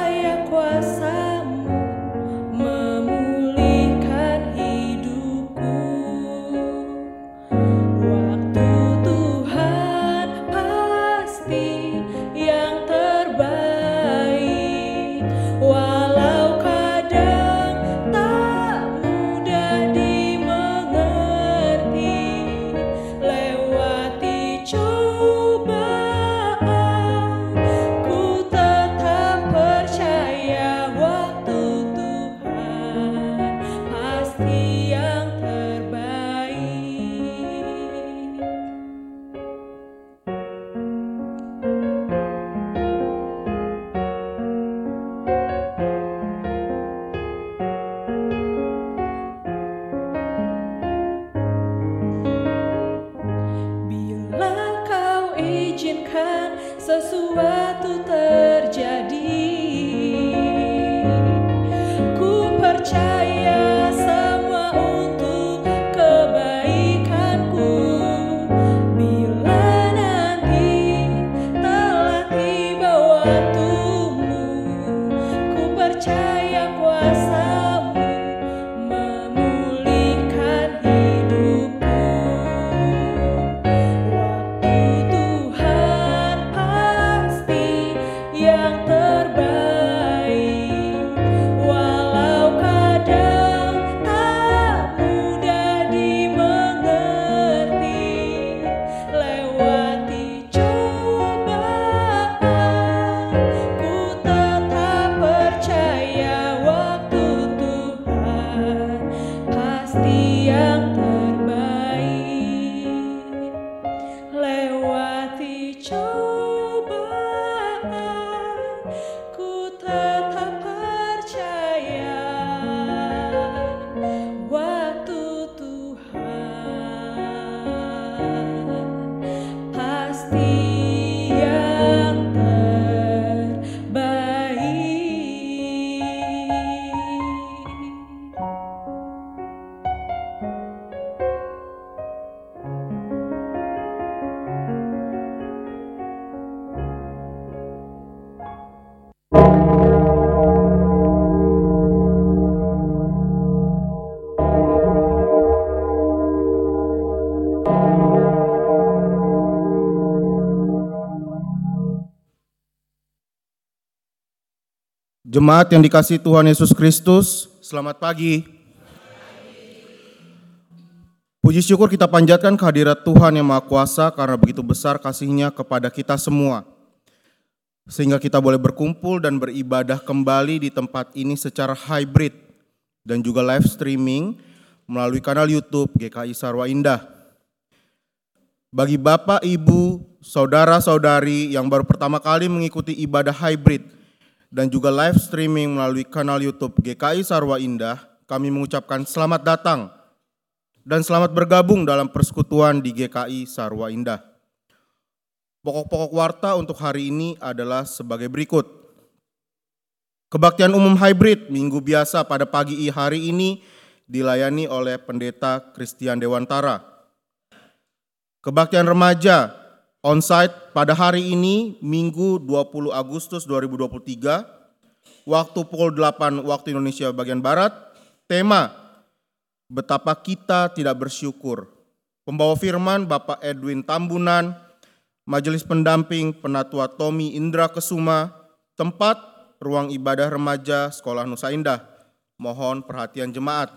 saia com essa Jemaat yang dikasih Tuhan Yesus Kristus, selamat pagi. Puji syukur kita panjatkan kehadirat Tuhan yang Maha Kuasa karena begitu besar kasihnya kepada kita semua. Sehingga kita boleh berkumpul dan beribadah kembali di tempat ini secara hybrid dan juga live streaming melalui kanal YouTube GKI Sarwa Indah. Bagi Bapak, Ibu, Saudara-saudari yang baru pertama kali mengikuti ibadah hybrid dan juga live streaming melalui kanal YouTube GKI Sarwa Indah, kami mengucapkan selamat datang dan selamat bergabung dalam persekutuan di GKI Sarwa Indah. Pokok-pokok warta untuk hari ini adalah sebagai berikut. Kebaktian umum hybrid minggu biasa pada pagi hari ini dilayani oleh Pendeta Christian Dewantara. Kebaktian remaja onsite pada hari ini Minggu 20 Agustus 2023 waktu pukul 8 waktu Indonesia bagian barat. Tema betapa kita tidak bersyukur. Pembawa firman Bapak Edwin Tambunan, Majelis Pendamping Penatua Tommy Indra Kesuma, tempat ruang ibadah remaja Sekolah Nusa Indah. Mohon perhatian jemaat.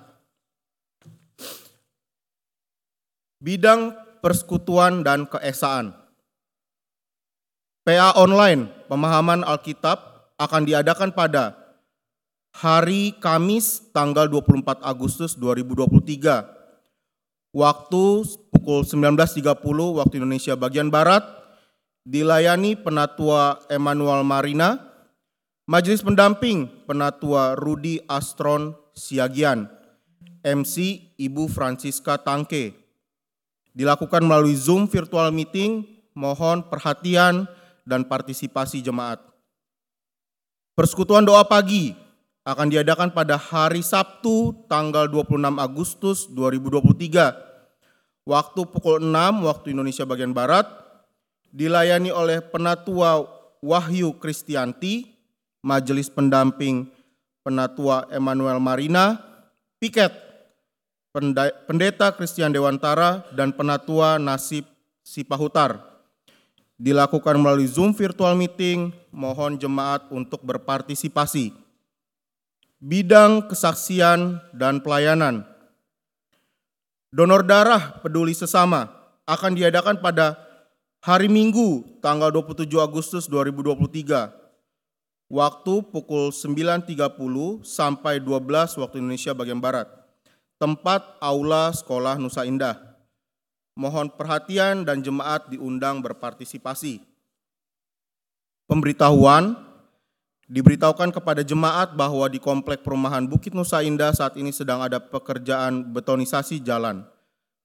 Bidang persekutuan dan keesaan. PA online pemahaman Alkitab akan diadakan pada hari Kamis tanggal 24 Agustus 2023. Waktu pukul 19.30 waktu Indonesia bagian Barat dilayani Penatua Emmanuel Marina, Majelis Pendamping Penatua Rudi Astron Siagian, MC Ibu Francisca Tangke. Dilakukan melalui Zoom virtual meeting mohon perhatian dan partisipasi jemaat. Persekutuan doa pagi akan diadakan pada hari Sabtu tanggal 26 Agustus 2023. Waktu pukul 6 waktu Indonesia bagian Barat dilayani oleh Penatua Wahyu Kristianti, Majelis Pendamping Penatua Emmanuel Marina, Piket, Pendeta Christian Dewantara, dan Penatua Nasib Sipahutar. Dilakukan melalui Zoom virtual meeting, mohon jemaat untuk berpartisipasi. Bidang kesaksian dan pelayanan. Donor darah peduli sesama akan diadakan pada hari Minggu tanggal 27 Agustus 2023. Waktu pukul 9.30 sampai 12 waktu Indonesia bagian Barat. Tempat Aula Sekolah Nusa Indah. Mohon perhatian dan jemaat diundang berpartisipasi. Pemberitahuan diberitahukan kepada jemaat bahwa di komplek perumahan Bukit Nusa Indah saat ini sedang ada pekerjaan betonisasi jalan.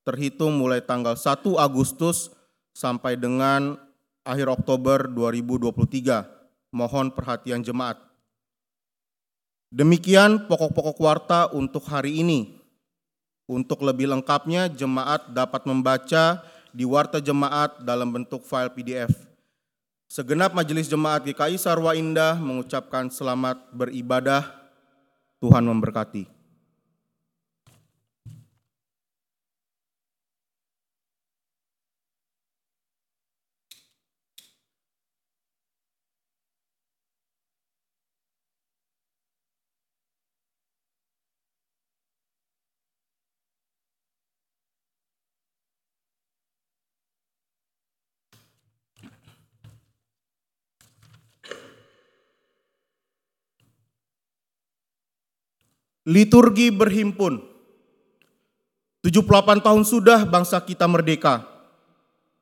Terhitung mulai tanggal 1 Agustus sampai dengan akhir Oktober 2023. Mohon perhatian jemaat. Demikian pokok-pokok warta untuk hari ini. Untuk lebih lengkapnya, jemaat dapat membaca di warta jemaat dalam bentuk file PDF. Segenap majelis jemaat GKI Sarwa Indah mengucapkan selamat beribadah. Tuhan memberkati. Liturgi berhimpun. 78 tahun sudah bangsa kita merdeka.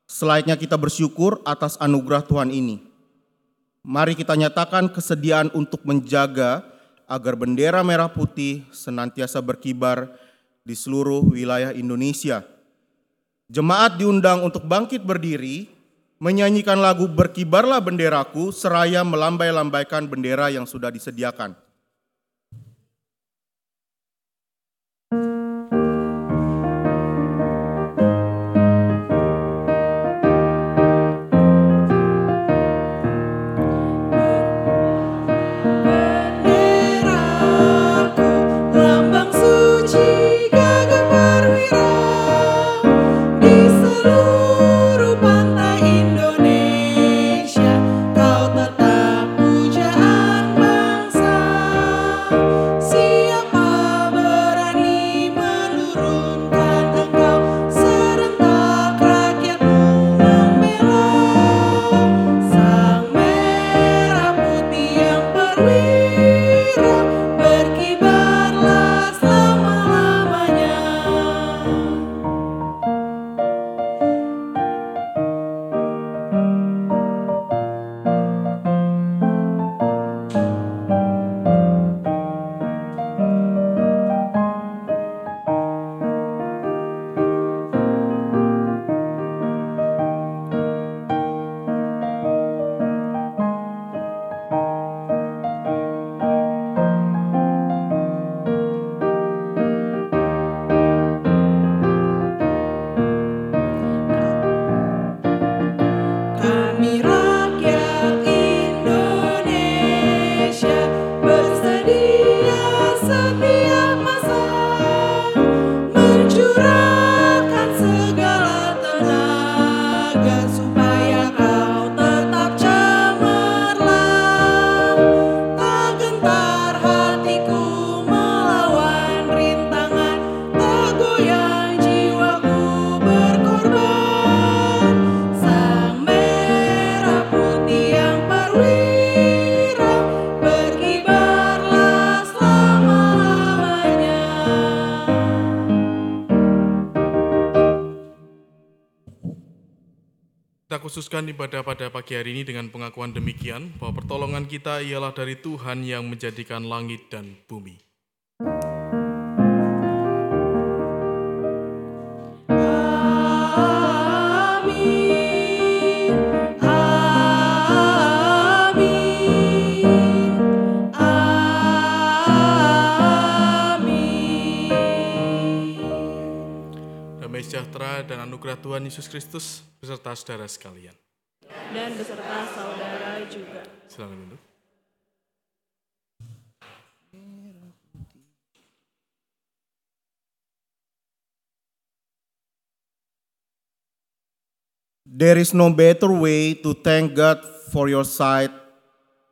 Selainnya kita bersyukur atas anugerah Tuhan ini. Mari kita nyatakan kesediaan untuk menjaga agar bendera merah putih senantiasa berkibar di seluruh wilayah Indonesia. Jemaat diundang untuk bangkit berdiri, menyanyikan lagu Berkibarlah Benderaku seraya melambai-lambaikan bendera yang sudah disediakan. menutupkan ibadah pada pagi hari ini dengan pengakuan demikian bahwa pertolongan kita ialah dari Tuhan yang menjadikan langit dan bumi. dan anugerah Tuhan Yesus Kristus beserta saudara sekalian. dan beserta saudara juga. Silakan duduk. There is no better way to thank God for your sight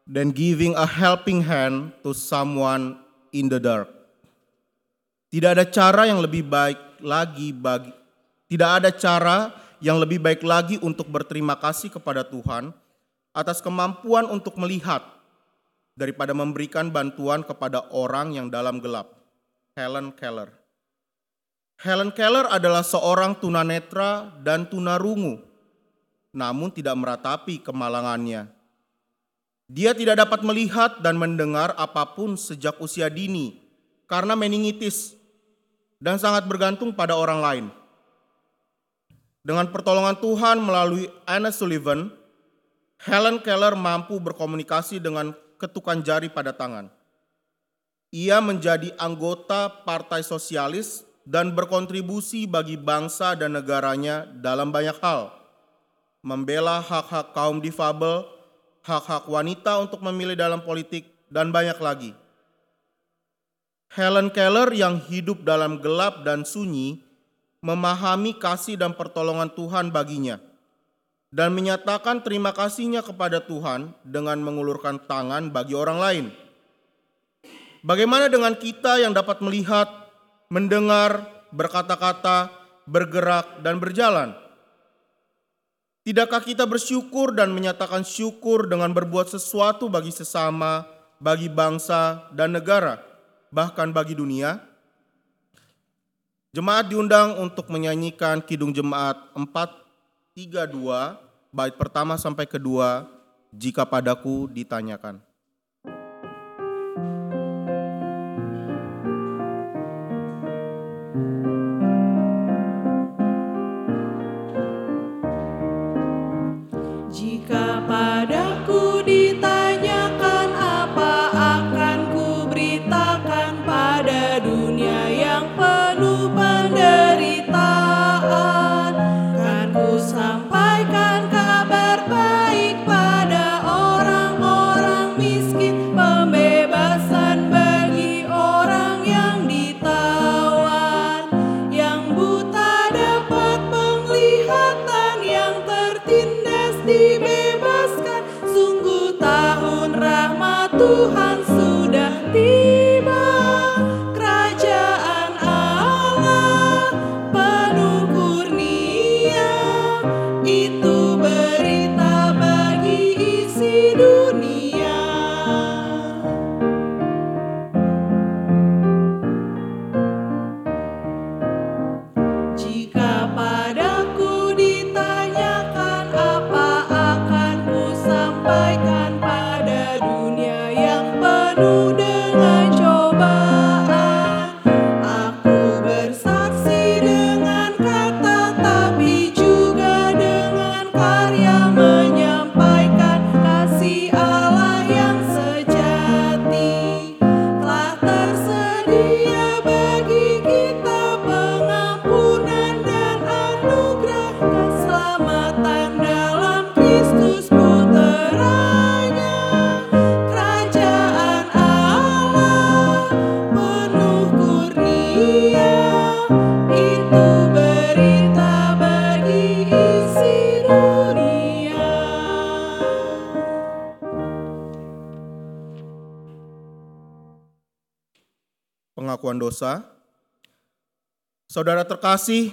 than giving a helping hand to someone in the dark. Tidak ada cara yang lebih baik lagi bagi tidak ada cara yang lebih baik lagi untuk berterima kasih kepada Tuhan atas kemampuan untuk melihat daripada memberikan bantuan kepada orang yang dalam gelap. Helen Keller. Helen Keller adalah seorang tunanetra dan tunarungu namun tidak meratapi kemalangannya. Dia tidak dapat melihat dan mendengar apa pun sejak usia dini karena meningitis dan sangat bergantung pada orang lain. Dengan pertolongan Tuhan melalui Anna Sullivan, Helen Keller mampu berkomunikasi dengan ketukan jari pada tangan. Ia menjadi anggota Partai Sosialis dan berkontribusi bagi bangsa dan negaranya dalam banyak hal membela hak-hak kaum difabel, hak-hak wanita untuk memilih dalam politik, dan banyak lagi. Helen Keller yang hidup dalam gelap dan sunyi memahami kasih dan pertolongan Tuhan baginya dan menyatakan terima kasihnya kepada Tuhan dengan mengulurkan tangan bagi orang lain. Bagaimana dengan kita yang dapat melihat, mendengar, berkata-kata, bergerak, dan berjalan? Tidakkah kita bersyukur dan menyatakan syukur dengan berbuat sesuatu bagi sesama, bagi bangsa dan negara, bahkan bagi dunia? Jemaat diundang untuk menyanyikan Kidung Jemaat 432 bait pertama sampai kedua jika padaku ditanyakan. Dosa. Saudara terkasih,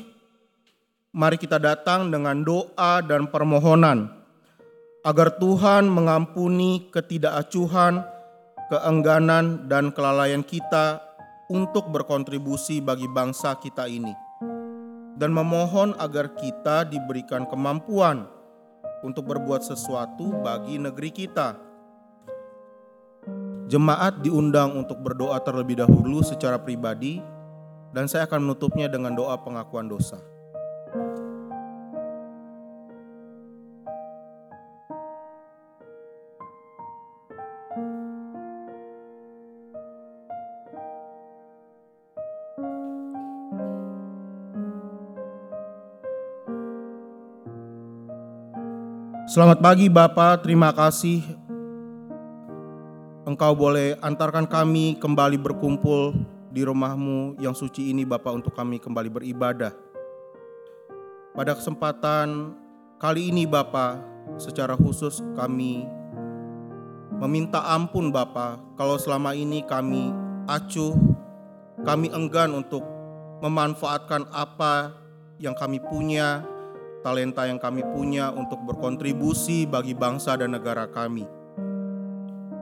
mari kita datang dengan doa dan permohonan agar Tuhan mengampuni ketidakacuhan, keengganan, dan kelalaian kita untuk berkontribusi bagi bangsa kita ini. Dan memohon agar kita diberikan kemampuan untuk berbuat sesuatu bagi negeri kita. Jemaat diundang untuk berdoa terlebih dahulu secara pribadi, dan saya akan menutupnya dengan doa pengakuan dosa. Selamat pagi Bapak, terima kasih Engkau boleh antarkan kami kembali berkumpul di rumahmu yang suci ini Bapak untuk kami kembali beribadah. Pada kesempatan kali ini Bapak, secara khusus kami meminta ampun Bapak kalau selama ini kami acuh, kami enggan untuk memanfaatkan apa yang kami punya, talenta yang kami punya untuk berkontribusi bagi bangsa dan negara kami.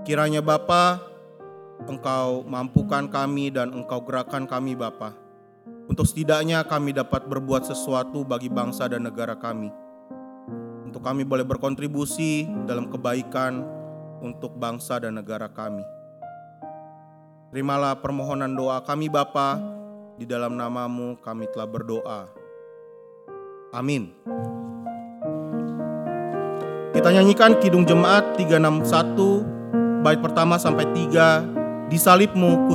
Kiranya Bapa, Engkau mampukan kami dan Engkau gerakkan kami Bapa, untuk setidaknya kami dapat berbuat sesuatu bagi bangsa dan negara kami. Untuk kami boleh berkontribusi dalam kebaikan untuk bangsa dan negara kami. Terimalah permohonan doa kami Bapa, di dalam namamu kami telah berdoa. Amin. Kita nyanyikan Kidung Jemaat 361 bait pertama sampai tiga di salibmu ku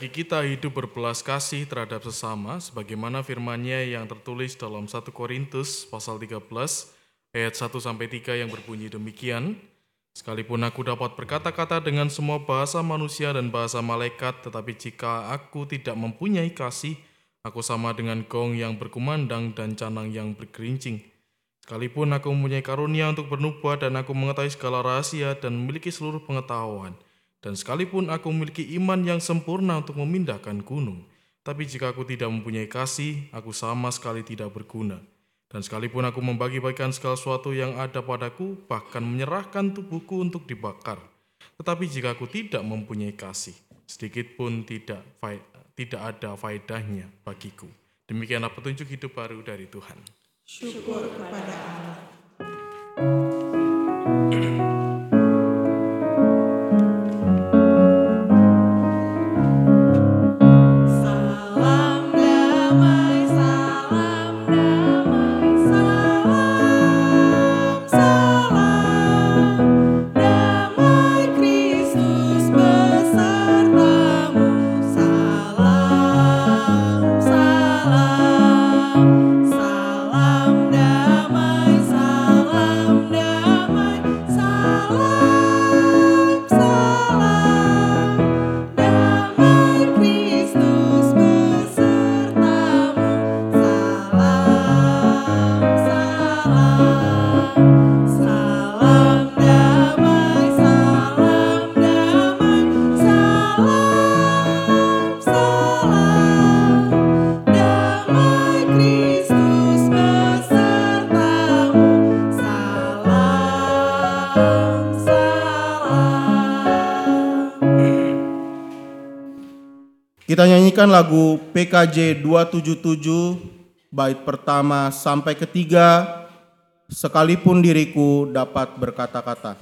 menghendaki kita hidup berbelas kasih terhadap sesama sebagaimana firman-Nya yang tertulis dalam 1 Korintus pasal 13 ayat 1 sampai 3 yang berbunyi demikian. Sekalipun aku dapat berkata-kata dengan semua bahasa manusia dan bahasa malaikat, tetapi jika aku tidak mempunyai kasih, aku sama dengan gong yang berkumandang dan canang yang bergerincing. Sekalipun aku mempunyai karunia untuk bernubuat dan aku mengetahui segala rahasia dan memiliki seluruh pengetahuan, dan sekalipun aku memiliki iman yang sempurna untuk memindahkan gunung, tapi jika aku tidak mempunyai kasih, aku sama sekali tidak berguna. Dan sekalipun aku membagi-bagikan segala sesuatu yang ada padaku, bahkan menyerahkan tubuhku untuk dibakar, tetapi jika aku tidak mempunyai kasih, sedikit pun tidak tidak ada faedahnya bagiku. Demikianlah petunjuk hidup baru dari Tuhan. Syukur kepada Allah. Lagu PKJ 277 bait pertama sampai ketiga sekalipun diriku dapat berkata-kata.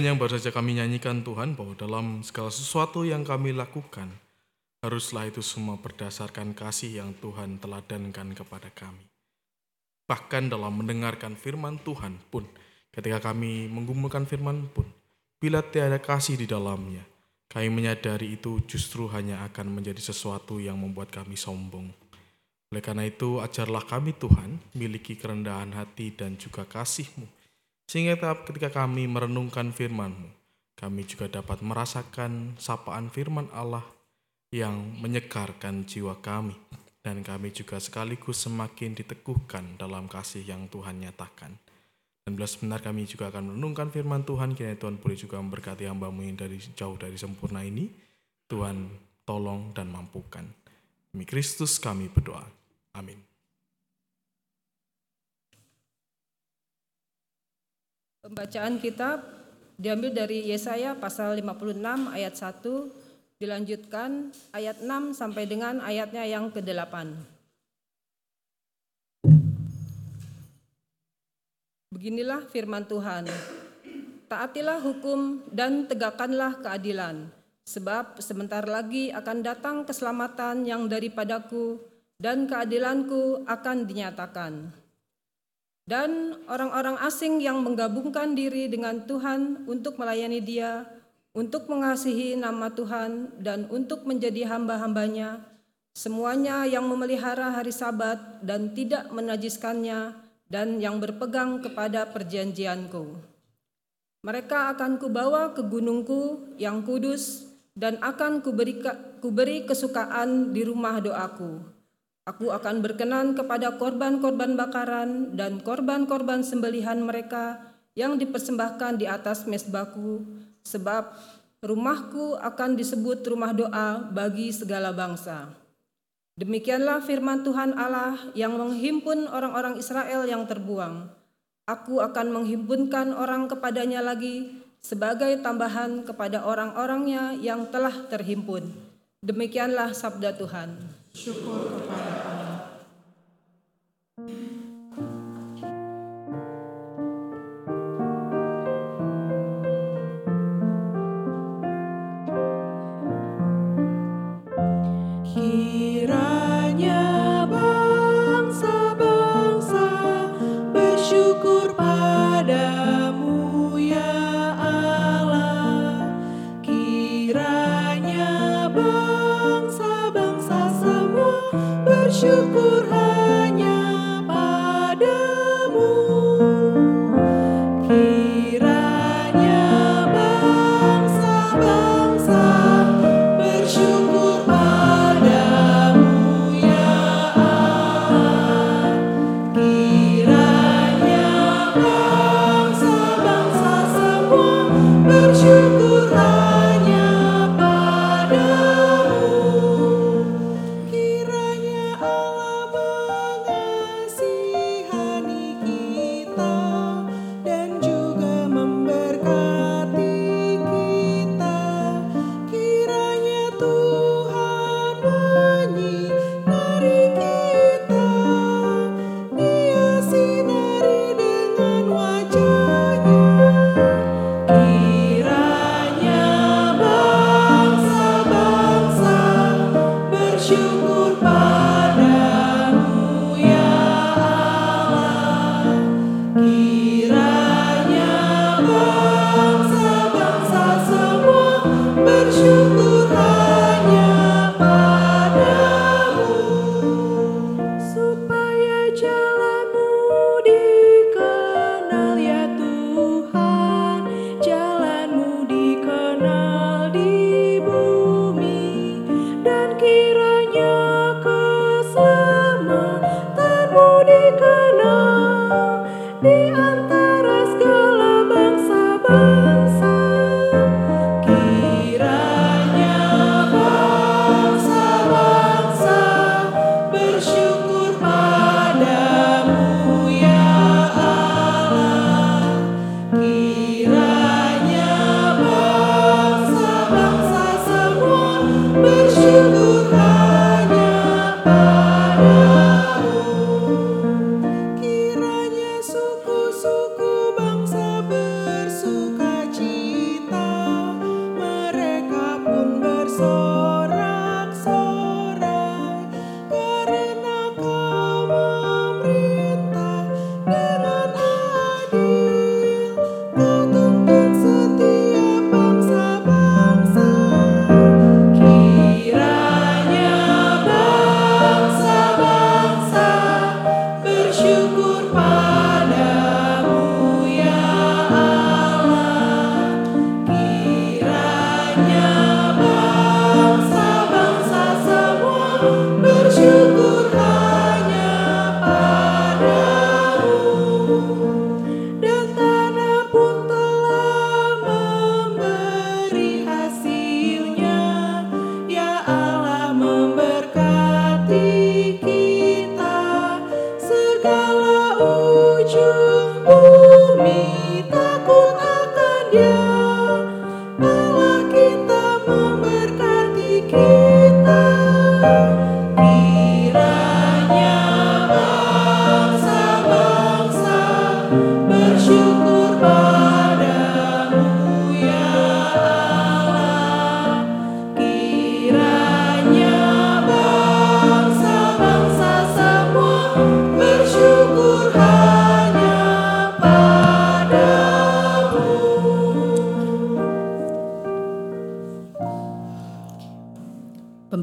Pujian yang baru saja kami nyanyikan Tuhan bahwa dalam segala sesuatu yang kami lakukan, haruslah itu semua berdasarkan kasih yang Tuhan teladankan kepada kami. Bahkan dalam mendengarkan firman Tuhan pun, ketika kami menggumulkan firman pun, bila tiada kasih di dalamnya, kami menyadari itu justru hanya akan menjadi sesuatu yang membuat kami sombong. Oleh karena itu, ajarlah kami Tuhan, miliki kerendahan hati dan juga kasih-Mu, sehingga ketika kami merenungkan firman-Mu, kami juga dapat merasakan sapaan firman Allah yang menyegarkan jiwa kami, dan kami juga sekaligus semakin diteguhkan dalam kasih yang Tuhan nyatakan. Dan bila sebenar kami juga akan merenungkan firman Tuhan, kiranya Tuhan boleh juga memberkati hambamu yang dari jauh dari sempurna ini. Tuhan tolong dan mampukan. Demi Kristus kami berdoa. Amin. Pembacaan kitab diambil dari Yesaya pasal 56 ayat 1 dilanjutkan ayat 6 sampai dengan ayatnya yang ke-8. Beginilah firman Tuhan. Taatilah hukum dan tegakkanlah keadilan, sebab sebentar lagi akan datang keselamatan yang daripadaku dan keadilanku akan dinyatakan. Dan orang-orang asing yang menggabungkan diri dengan Tuhan untuk melayani Dia, untuk mengasihi nama Tuhan, dan untuk menjadi hamba-hambanya, semuanya yang memelihara hari Sabat dan tidak menajiskannya, dan yang berpegang kepada perjanjianku. Mereka akan kubawa ke gunungku yang kudus, dan akan kuberi, kuberi kesukaan di rumah doaku. Aku akan berkenan kepada korban-korban bakaran dan korban-korban sembelihan mereka yang dipersembahkan di atas mesbahku, sebab rumahku akan disebut rumah doa bagi segala bangsa. Demikianlah firman Tuhan Allah yang menghimpun orang-orang Israel yang terbuang. Aku akan menghimpunkan orang kepadanya lagi sebagai tambahan kepada orang-orangnya yang telah terhimpun. Demikianlah sabda Tuhan. Kiranya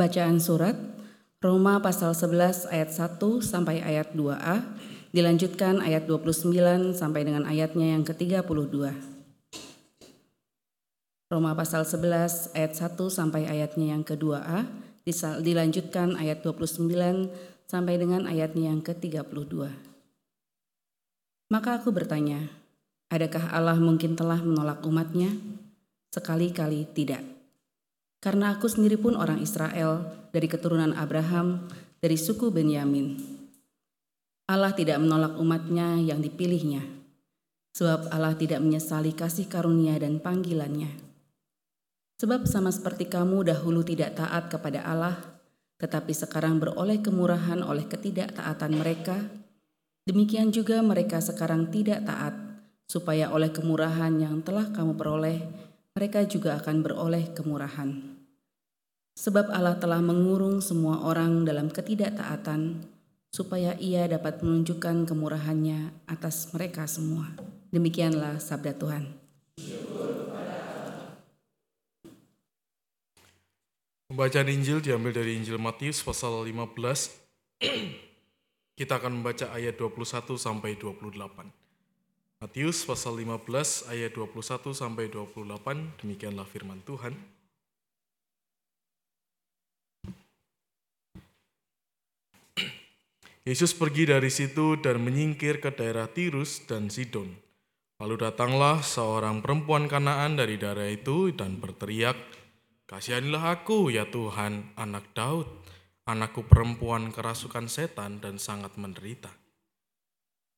Pembacaan surat Roma pasal 11 ayat 1 sampai ayat 2a dilanjutkan ayat 29 sampai dengan ayatnya yang ke-32. Roma pasal 11 ayat 1 sampai ayatnya yang ke-2a disal- dilanjutkan ayat 29 sampai dengan ayatnya yang ke-32. Maka aku bertanya, adakah Allah mungkin telah menolak umatnya? Sekali-kali tidak. Karena aku sendiri pun orang Israel dari keturunan Abraham dari suku Benyamin. Allah tidak menolak umatnya yang dipilihnya, sebab Allah tidak menyesali kasih karunia dan panggilannya. Sebab sama seperti kamu dahulu tidak taat kepada Allah, tetapi sekarang beroleh kemurahan oleh ketidaktaatan mereka, demikian juga mereka sekarang tidak taat, supaya oleh kemurahan yang telah kamu peroleh, mereka juga akan beroleh kemurahan. Sebab Allah telah mengurung semua orang dalam ketidaktaatan, supaya ia dapat menunjukkan kemurahannya atas mereka semua. Demikianlah sabda Tuhan. Pembacaan Injil diambil dari Injil Matius pasal 15. Kita akan membaca ayat 21 sampai 28. Matius pasal 15 ayat 21 sampai 28 demikianlah firman Tuhan. Yesus pergi dari situ dan menyingkir ke daerah Tirus dan Sidon. Lalu datanglah seorang perempuan Kanaan dari daerah itu dan berteriak, Kasihanilah aku ya Tuhan, anak Daud. Anakku perempuan kerasukan setan dan sangat menderita.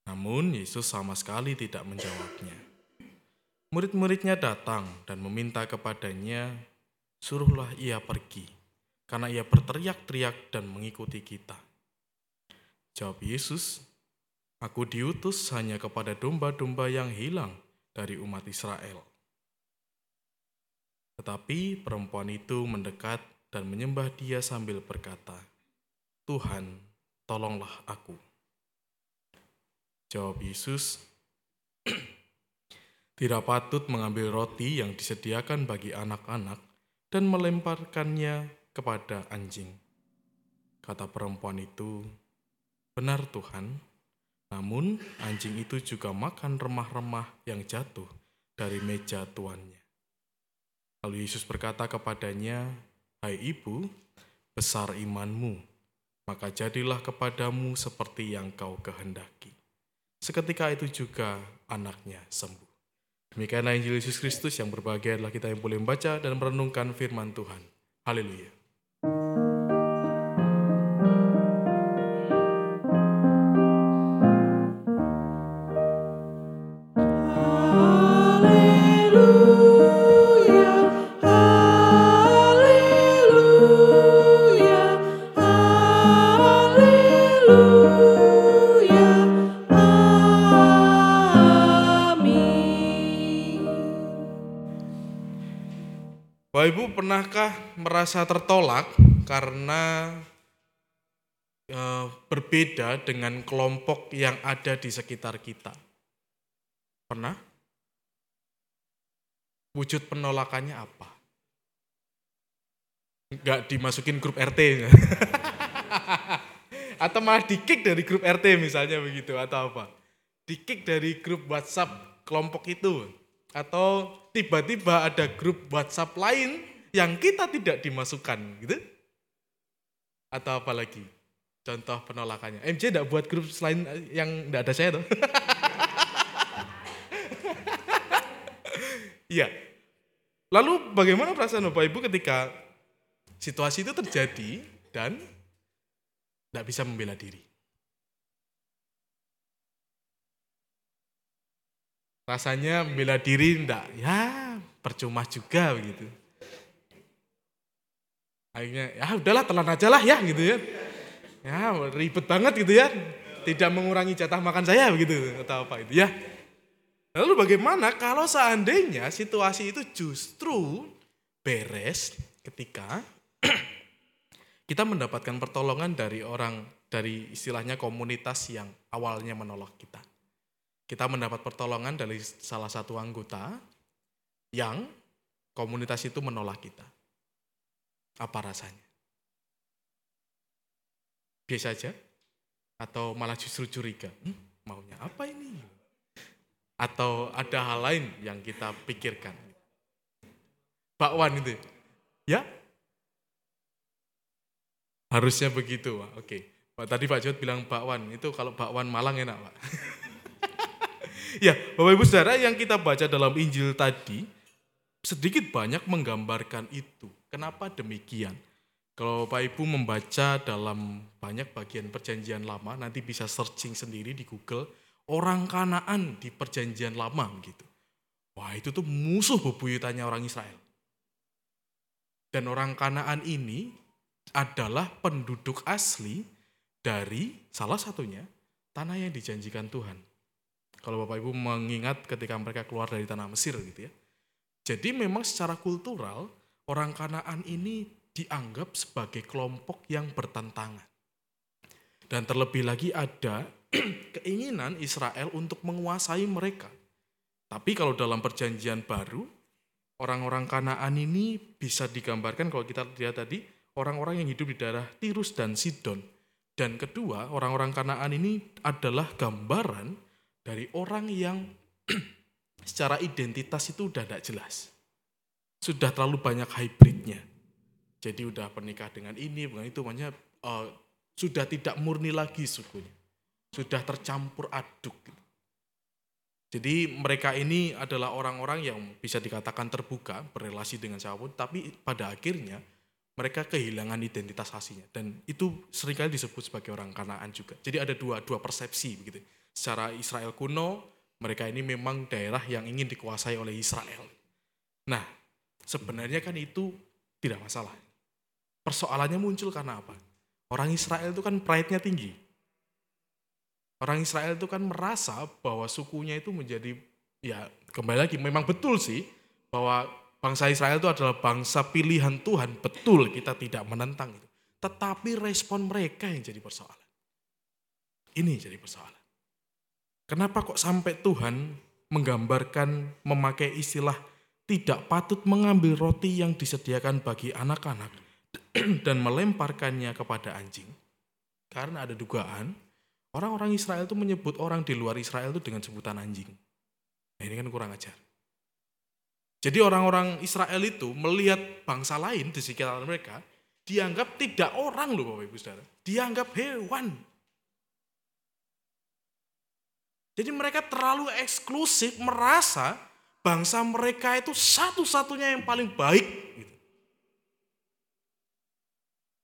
Namun Yesus sama sekali tidak menjawabnya. Murid-muridnya datang dan meminta kepadanya, suruhlah ia pergi, karena ia berteriak-teriak dan mengikuti kita. Jawab Yesus, Aku diutus hanya kepada domba-domba yang hilang dari umat Israel. Tetapi perempuan itu mendekat dan menyembah dia sambil berkata, Tuhan, tolonglah aku. Jawab Yesus, tidak patut mengambil roti yang disediakan bagi anak-anak dan melemparkannya kepada anjing. Kata perempuan itu, benar Tuhan, namun anjing itu juga makan remah-remah yang jatuh dari meja tuannya. Lalu Yesus berkata kepadanya, Hai ibu, besar imanmu, maka jadilah kepadamu seperti yang kau kehendaki. Seketika itu juga anaknya sembuh. Demikianlah Injil Yesus Kristus yang berbahagia adalah kita yang boleh membaca dan merenungkan firman Tuhan. Haleluya. Merasa tertolak karena eh, berbeda dengan kelompok yang ada di sekitar kita? Pernah? Wujud penolakannya apa? Enggak dimasukin grup RT. atau malah di-kick dari grup RT misalnya begitu atau apa? Di-kick dari grup WhatsApp kelompok itu atau tiba-tiba ada grup WhatsApp lain yang kita tidak dimasukkan gitu? Atau apa lagi? Contoh penolakannya. MC tidak buat grup selain yang tidak ada saya tuh. Iya. Lalu bagaimana perasaan Bapak Ibu ketika situasi itu terjadi dan tidak bisa membela diri? Rasanya membela diri enggak, ya percuma juga begitu. Akhirnya ya udahlah telan aja lah ya gitu ya. Ya ribet banget gitu ya. Tidak mengurangi jatah makan saya begitu atau apa itu ya. Lalu bagaimana kalau seandainya situasi itu justru beres ketika kita mendapatkan pertolongan dari orang dari istilahnya komunitas yang awalnya menolak kita. Kita mendapat pertolongan dari salah satu anggota yang komunitas itu menolak kita. Apa rasanya? Biasa aja? Atau malah justru curiga? Hmm, maunya apa ini? Atau ada hal lain yang kita pikirkan? Bakwan itu, ya? Harusnya begitu, Pak. Oke. Pak, tadi Pak Jod bilang bakwan, itu kalau bakwan Malang enak, Pak. ya, Bapak Ibu Saudara yang kita baca dalam Injil tadi, sedikit banyak menggambarkan itu. Kenapa demikian? Kalau Bapak Ibu membaca dalam banyak bagian perjanjian lama, nanti bisa searching sendiri di Google, orang Kanaan di perjanjian lama gitu. Wah itu tuh musuh bebuyutannya orang Israel. Dan orang Kanaan ini adalah penduduk asli dari salah satunya tanah yang dijanjikan Tuhan. Kalau Bapak Ibu mengingat ketika mereka keluar dari tanah Mesir gitu ya. Jadi memang secara kultural orang Kanaan ini dianggap sebagai kelompok yang bertentangan. Dan terlebih lagi ada keinginan Israel untuk menguasai mereka. Tapi kalau dalam perjanjian baru, orang-orang Kanaan ini bisa digambarkan kalau kita lihat tadi, orang-orang yang hidup di daerah Tirus dan Sidon. Dan kedua, orang-orang Kanaan ini adalah gambaran dari orang yang secara identitas itu udah tidak jelas. Sudah terlalu banyak hybridnya. Jadi udah pernikah dengan ini, dengan itu, makanya uh, sudah tidak murni lagi sukunya. Sudah tercampur aduk. Jadi mereka ini adalah orang-orang yang bisa dikatakan terbuka, berrelasi dengan siapa pun, tapi pada akhirnya mereka kehilangan identitas aslinya dan itu sering kali disebut sebagai orang Kanaan juga. Jadi ada dua dua persepsi begitu. Secara Israel kuno, mereka ini memang daerah yang ingin dikuasai oleh Israel. Nah, sebenarnya kan itu tidak masalah. Persoalannya muncul karena apa? Orang Israel itu kan pride-nya tinggi. Orang Israel itu kan merasa bahwa sukunya itu menjadi ya kembali lagi memang betul sih bahwa Bangsa Israel itu adalah bangsa pilihan Tuhan, betul kita tidak menentang itu. Tetapi respon mereka yang jadi persoalan. Ini jadi persoalan. Kenapa kok sampai Tuhan menggambarkan memakai istilah tidak patut mengambil roti yang disediakan bagi anak-anak dan melemparkannya kepada anjing? Karena ada dugaan orang-orang Israel itu menyebut orang di luar Israel itu dengan sebutan anjing. Nah, ini kan kurang ajar. Jadi orang-orang Israel itu melihat bangsa lain di sekitar mereka, dianggap tidak orang loh Bapak Ibu Saudara. Dianggap hewan. Jadi mereka terlalu eksklusif merasa bangsa mereka itu satu-satunya yang paling baik. Gitu.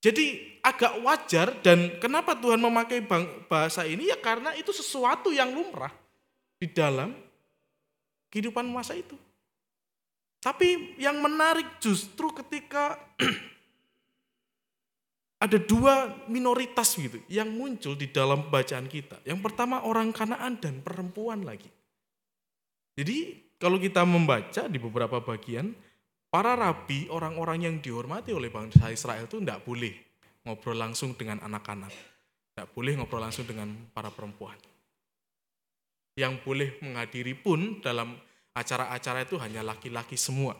Jadi agak wajar dan kenapa Tuhan memakai bahasa ini ya karena itu sesuatu yang lumrah di dalam kehidupan masa itu. Tapi yang menarik justru ketika ada dua minoritas gitu yang muncul di dalam bacaan kita. Yang pertama orang Kanaan dan perempuan lagi. Jadi kalau kita membaca di beberapa bagian, para rabi, orang-orang yang dihormati oleh bangsa Israel itu tidak boleh ngobrol langsung dengan anak-anak. Tidak boleh ngobrol langsung dengan para perempuan. Yang boleh menghadiri pun dalam acara-acara itu hanya laki-laki semua.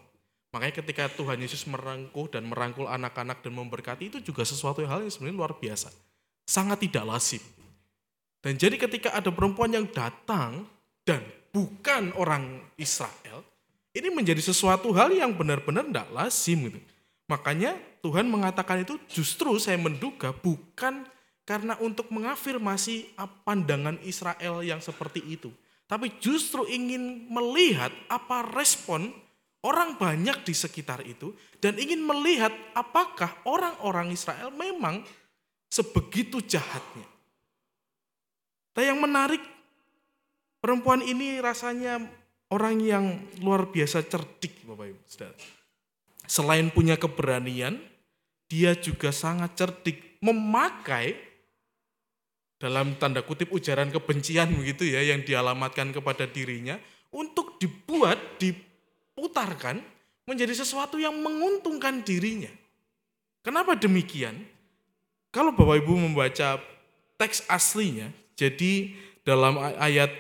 Makanya ketika Tuhan Yesus merangkuh dan merangkul anak-anak dan memberkati itu juga sesuatu hal yang sebenarnya luar biasa. Sangat tidak lazim. Dan jadi ketika ada perempuan yang datang dan bukan orang Israel, ini menjadi sesuatu hal yang benar-benar tidak lazim gitu. Makanya Tuhan mengatakan itu justru saya menduga bukan karena untuk mengafirmasi pandangan Israel yang seperti itu tapi justru ingin melihat apa respon orang banyak di sekitar itu dan ingin melihat apakah orang-orang Israel memang sebegitu jahatnya. Dan yang menarik, perempuan ini rasanya orang yang luar biasa cerdik Bapak Ibu Saudara. Selain punya keberanian, dia juga sangat cerdik memakai dalam tanda kutip ujaran kebencian begitu ya yang dialamatkan kepada dirinya untuk dibuat diputarkan menjadi sesuatu yang menguntungkan dirinya. Kenapa demikian? Kalau Bapak Ibu membaca teks aslinya, jadi dalam ayat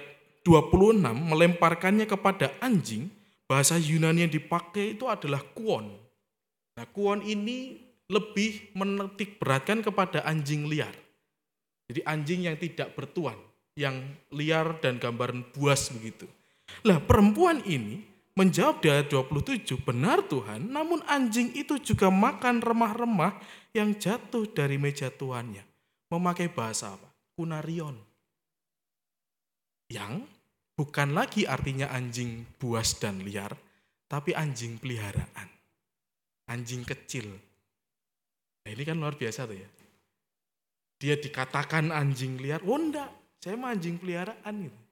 26 melemparkannya kepada anjing, bahasa Yunani yang dipakai itu adalah kuon. Nah, kuon ini lebih menetik beratkan kepada anjing liar. Jadi anjing yang tidak bertuan, yang liar dan gambaran buas begitu. Lah perempuan ini menjawab di ayat 27, benar Tuhan, namun anjing itu juga makan remah-remah yang jatuh dari meja tuannya. Memakai bahasa apa? Kunarion. Yang bukan lagi artinya anjing buas dan liar, tapi anjing peliharaan. Anjing kecil. Nah, ini kan luar biasa tuh ya. Dia dikatakan anjing liar. Oh enggak, saya mah anjing peliharaan gitu.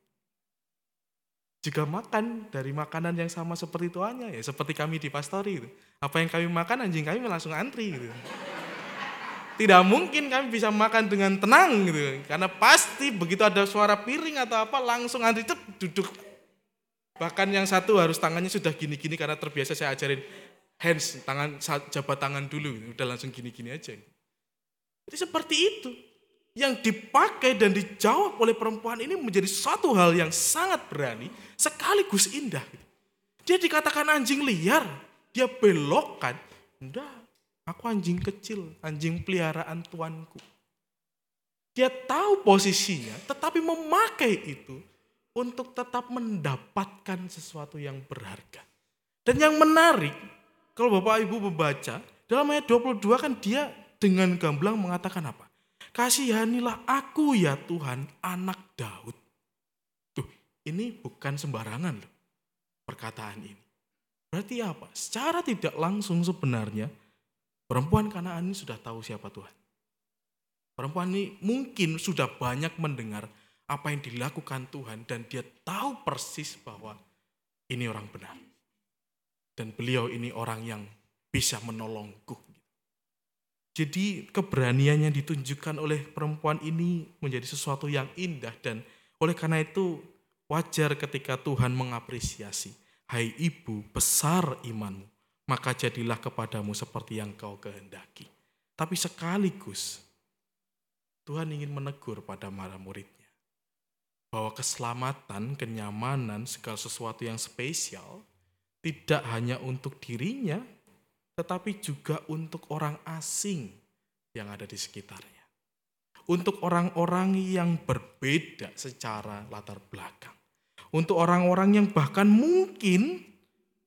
Juga makan dari makanan yang sama seperti tuannya ya. Seperti kami di pastori gitu. Apa yang kami makan anjing kami langsung antri gitu. Tidak mungkin kami bisa makan dengan tenang gitu. Karena pasti begitu ada suara piring atau apa langsung antri itu duduk. Bahkan yang satu harus tangannya sudah gini-gini karena terbiasa saya ajarin hands, tangan jabat tangan dulu, gitu. udah langsung gini-gini aja. Jadi seperti itu. Yang dipakai dan dijawab oleh perempuan ini menjadi suatu hal yang sangat berani, sekaligus indah. Dia dikatakan anjing liar, dia belokkan. Enggak, aku anjing kecil, anjing peliharaan tuanku. Dia tahu posisinya, tetapi memakai itu untuk tetap mendapatkan sesuatu yang berharga. Dan yang menarik, kalau Bapak Ibu membaca, dalam ayat 22 kan dia dengan gamblang mengatakan apa? Kasihanilah aku ya Tuhan, anak Daud. Tuh, ini bukan sembarangan loh, perkataan ini. Berarti apa? Secara tidak langsung sebenarnya, perempuan Kanaan ini sudah tahu siapa Tuhan. Perempuan ini mungkin sudah banyak mendengar apa yang dilakukan Tuhan dan dia tahu persis bahwa ini orang benar. Dan beliau ini orang yang bisa menolongku. Jadi keberanian yang ditunjukkan oleh perempuan ini menjadi sesuatu yang indah dan oleh karena itu wajar ketika Tuhan mengapresiasi. Hai ibu, besar imanmu, maka jadilah kepadamu seperti yang kau kehendaki. Tapi sekaligus Tuhan ingin menegur pada para muridnya. Bahwa keselamatan, kenyamanan, segala sesuatu yang spesial tidak hanya untuk dirinya, tetapi juga untuk orang asing yang ada di sekitarnya. Untuk orang-orang yang berbeda secara latar belakang. Untuk orang-orang yang bahkan mungkin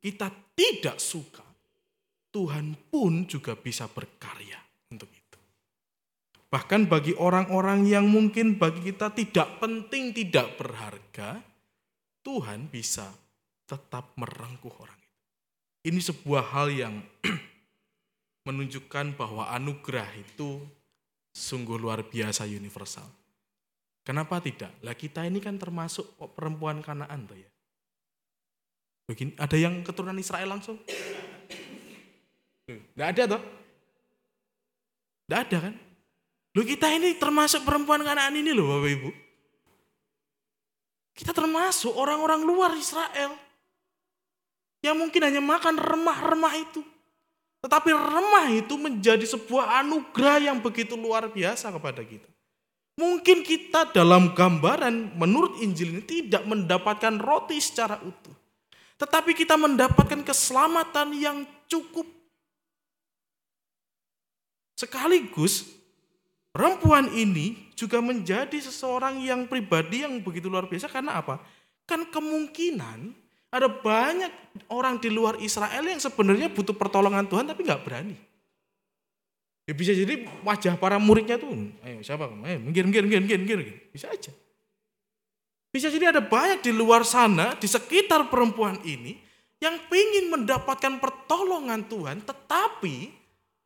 kita tidak suka, Tuhan pun juga bisa berkarya untuk itu. Bahkan bagi orang-orang yang mungkin bagi kita tidak penting, tidak berharga, Tuhan bisa tetap merengkuh orang. Ini sebuah hal yang menunjukkan bahwa anugerah itu sungguh luar biasa universal. Kenapa tidak? Lah kita ini kan termasuk perempuan kanaan tuh ya. Begini, ada yang keturunan Israel langsung? Tidak ada toh? Tidak ada kan? Loh kita ini termasuk perempuan kanaan ini loh Bapak Ibu. Kita termasuk orang-orang luar Israel. Yang mungkin hanya makan remah-remah itu. Tetapi remah itu menjadi sebuah anugerah yang begitu luar biasa kepada kita. Mungkin kita dalam gambaran menurut Injil ini tidak mendapatkan roti secara utuh. Tetapi kita mendapatkan keselamatan yang cukup. Sekaligus perempuan ini juga menjadi seseorang yang pribadi yang begitu luar biasa karena apa? Kan kemungkinan ada banyak orang di luar Israel yang sebenarnya butuh pertolongan Tuhan tapi nggak berani. Ya bisa jadi wajah para muridnya tuh, ayo siapa? Ayo minggir, minggir, minggir, minggir, minggir. Bisa aja. Bisa jadi ada banyak di luar sana, di sekitar perempuan ini, yang ingin mendapatkan pertolongan Tuhan, tetapi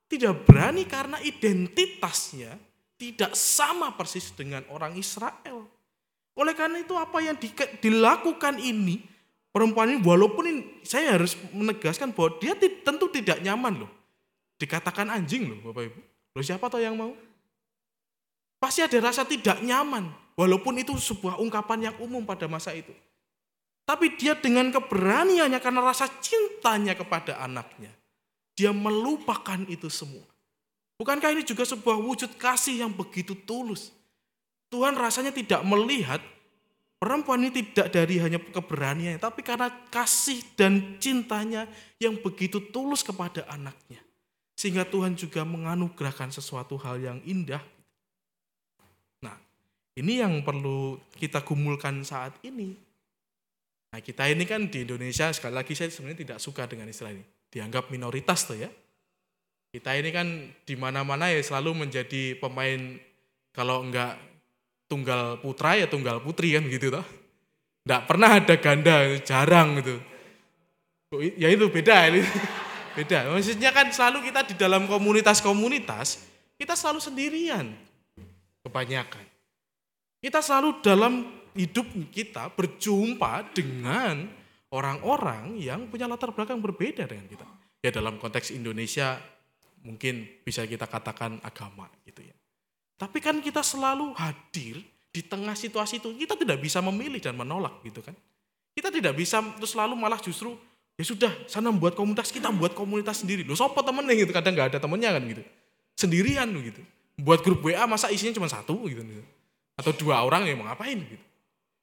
tidak berani karena identitasnya tidak sama persis dengan orang Israel. Oleh karena itu apa yang dilakukan ini, perempuan ini walaupun ini, saya harus menegaskan bahwa dia tentu tidak nyaman loh. Dikatakan anjing loh Bapak Ibu. Loh siapa tahu yang mau? Pasti ada rasa tidak nyaman. Walaupun itu sebuah ungkapan yang umum pada masa itu. Tapi dia dengan keberaniannya karena rasa cintanya kepada anaknya. Dia melupakan itu semua. Bukankah ini juga sebuah wujud kasih yang begitu tulus? Tuhan rasanya tidak melihat perempuan ini tidak dari hanya keberaniannya, tapi karena kasih dan cintanya yang begitu tulus kepada anaknya. Sehingga Tuhan juga menganugerahkan sesuatu hal yang indah. Nah, ini yang perlu kita gumulkan saat ini. Nah, kita ini kan di Indonesia, sekali lagi saya sebenarnya tidak suka dengan istilah ini. Dianggap minoritas tuh ya. Kita ini kan di mana-mana ya selalu menjadi pemain kalau enggak tunggal putra ya tunggal putri kan gitu toh. Enggak pernah ada ganda, jarang gitu. Ya itu beda ini. Beda. Maksudnya kan selalu kita di dalam komunitas-komunitas, kita selalu sendirian. Kebanyakan. Kita selalu dalam hidup kita berjumpa dengan orang-orang yang punya latar belakang berbeda dengan kita. Ya dalam konteks Indonesia mungkin bisa kita katakan agama gitu ya. Tapi kan kita selalu hadir di tengah situasi itu. Kita tidak bisa memilih dan menolak gitu kan. Kita tidak bisa terus selalu malah justru ya sudah sana membuat komunitas kita buat komunitas sendiri. Loh sopo temennya gitu kadang nggak ada temennya kan gitu. Sendirian gitu. Buat grup WA masa isinya cuma satu gitu. Atau dua orang yang mau ngapain gitu.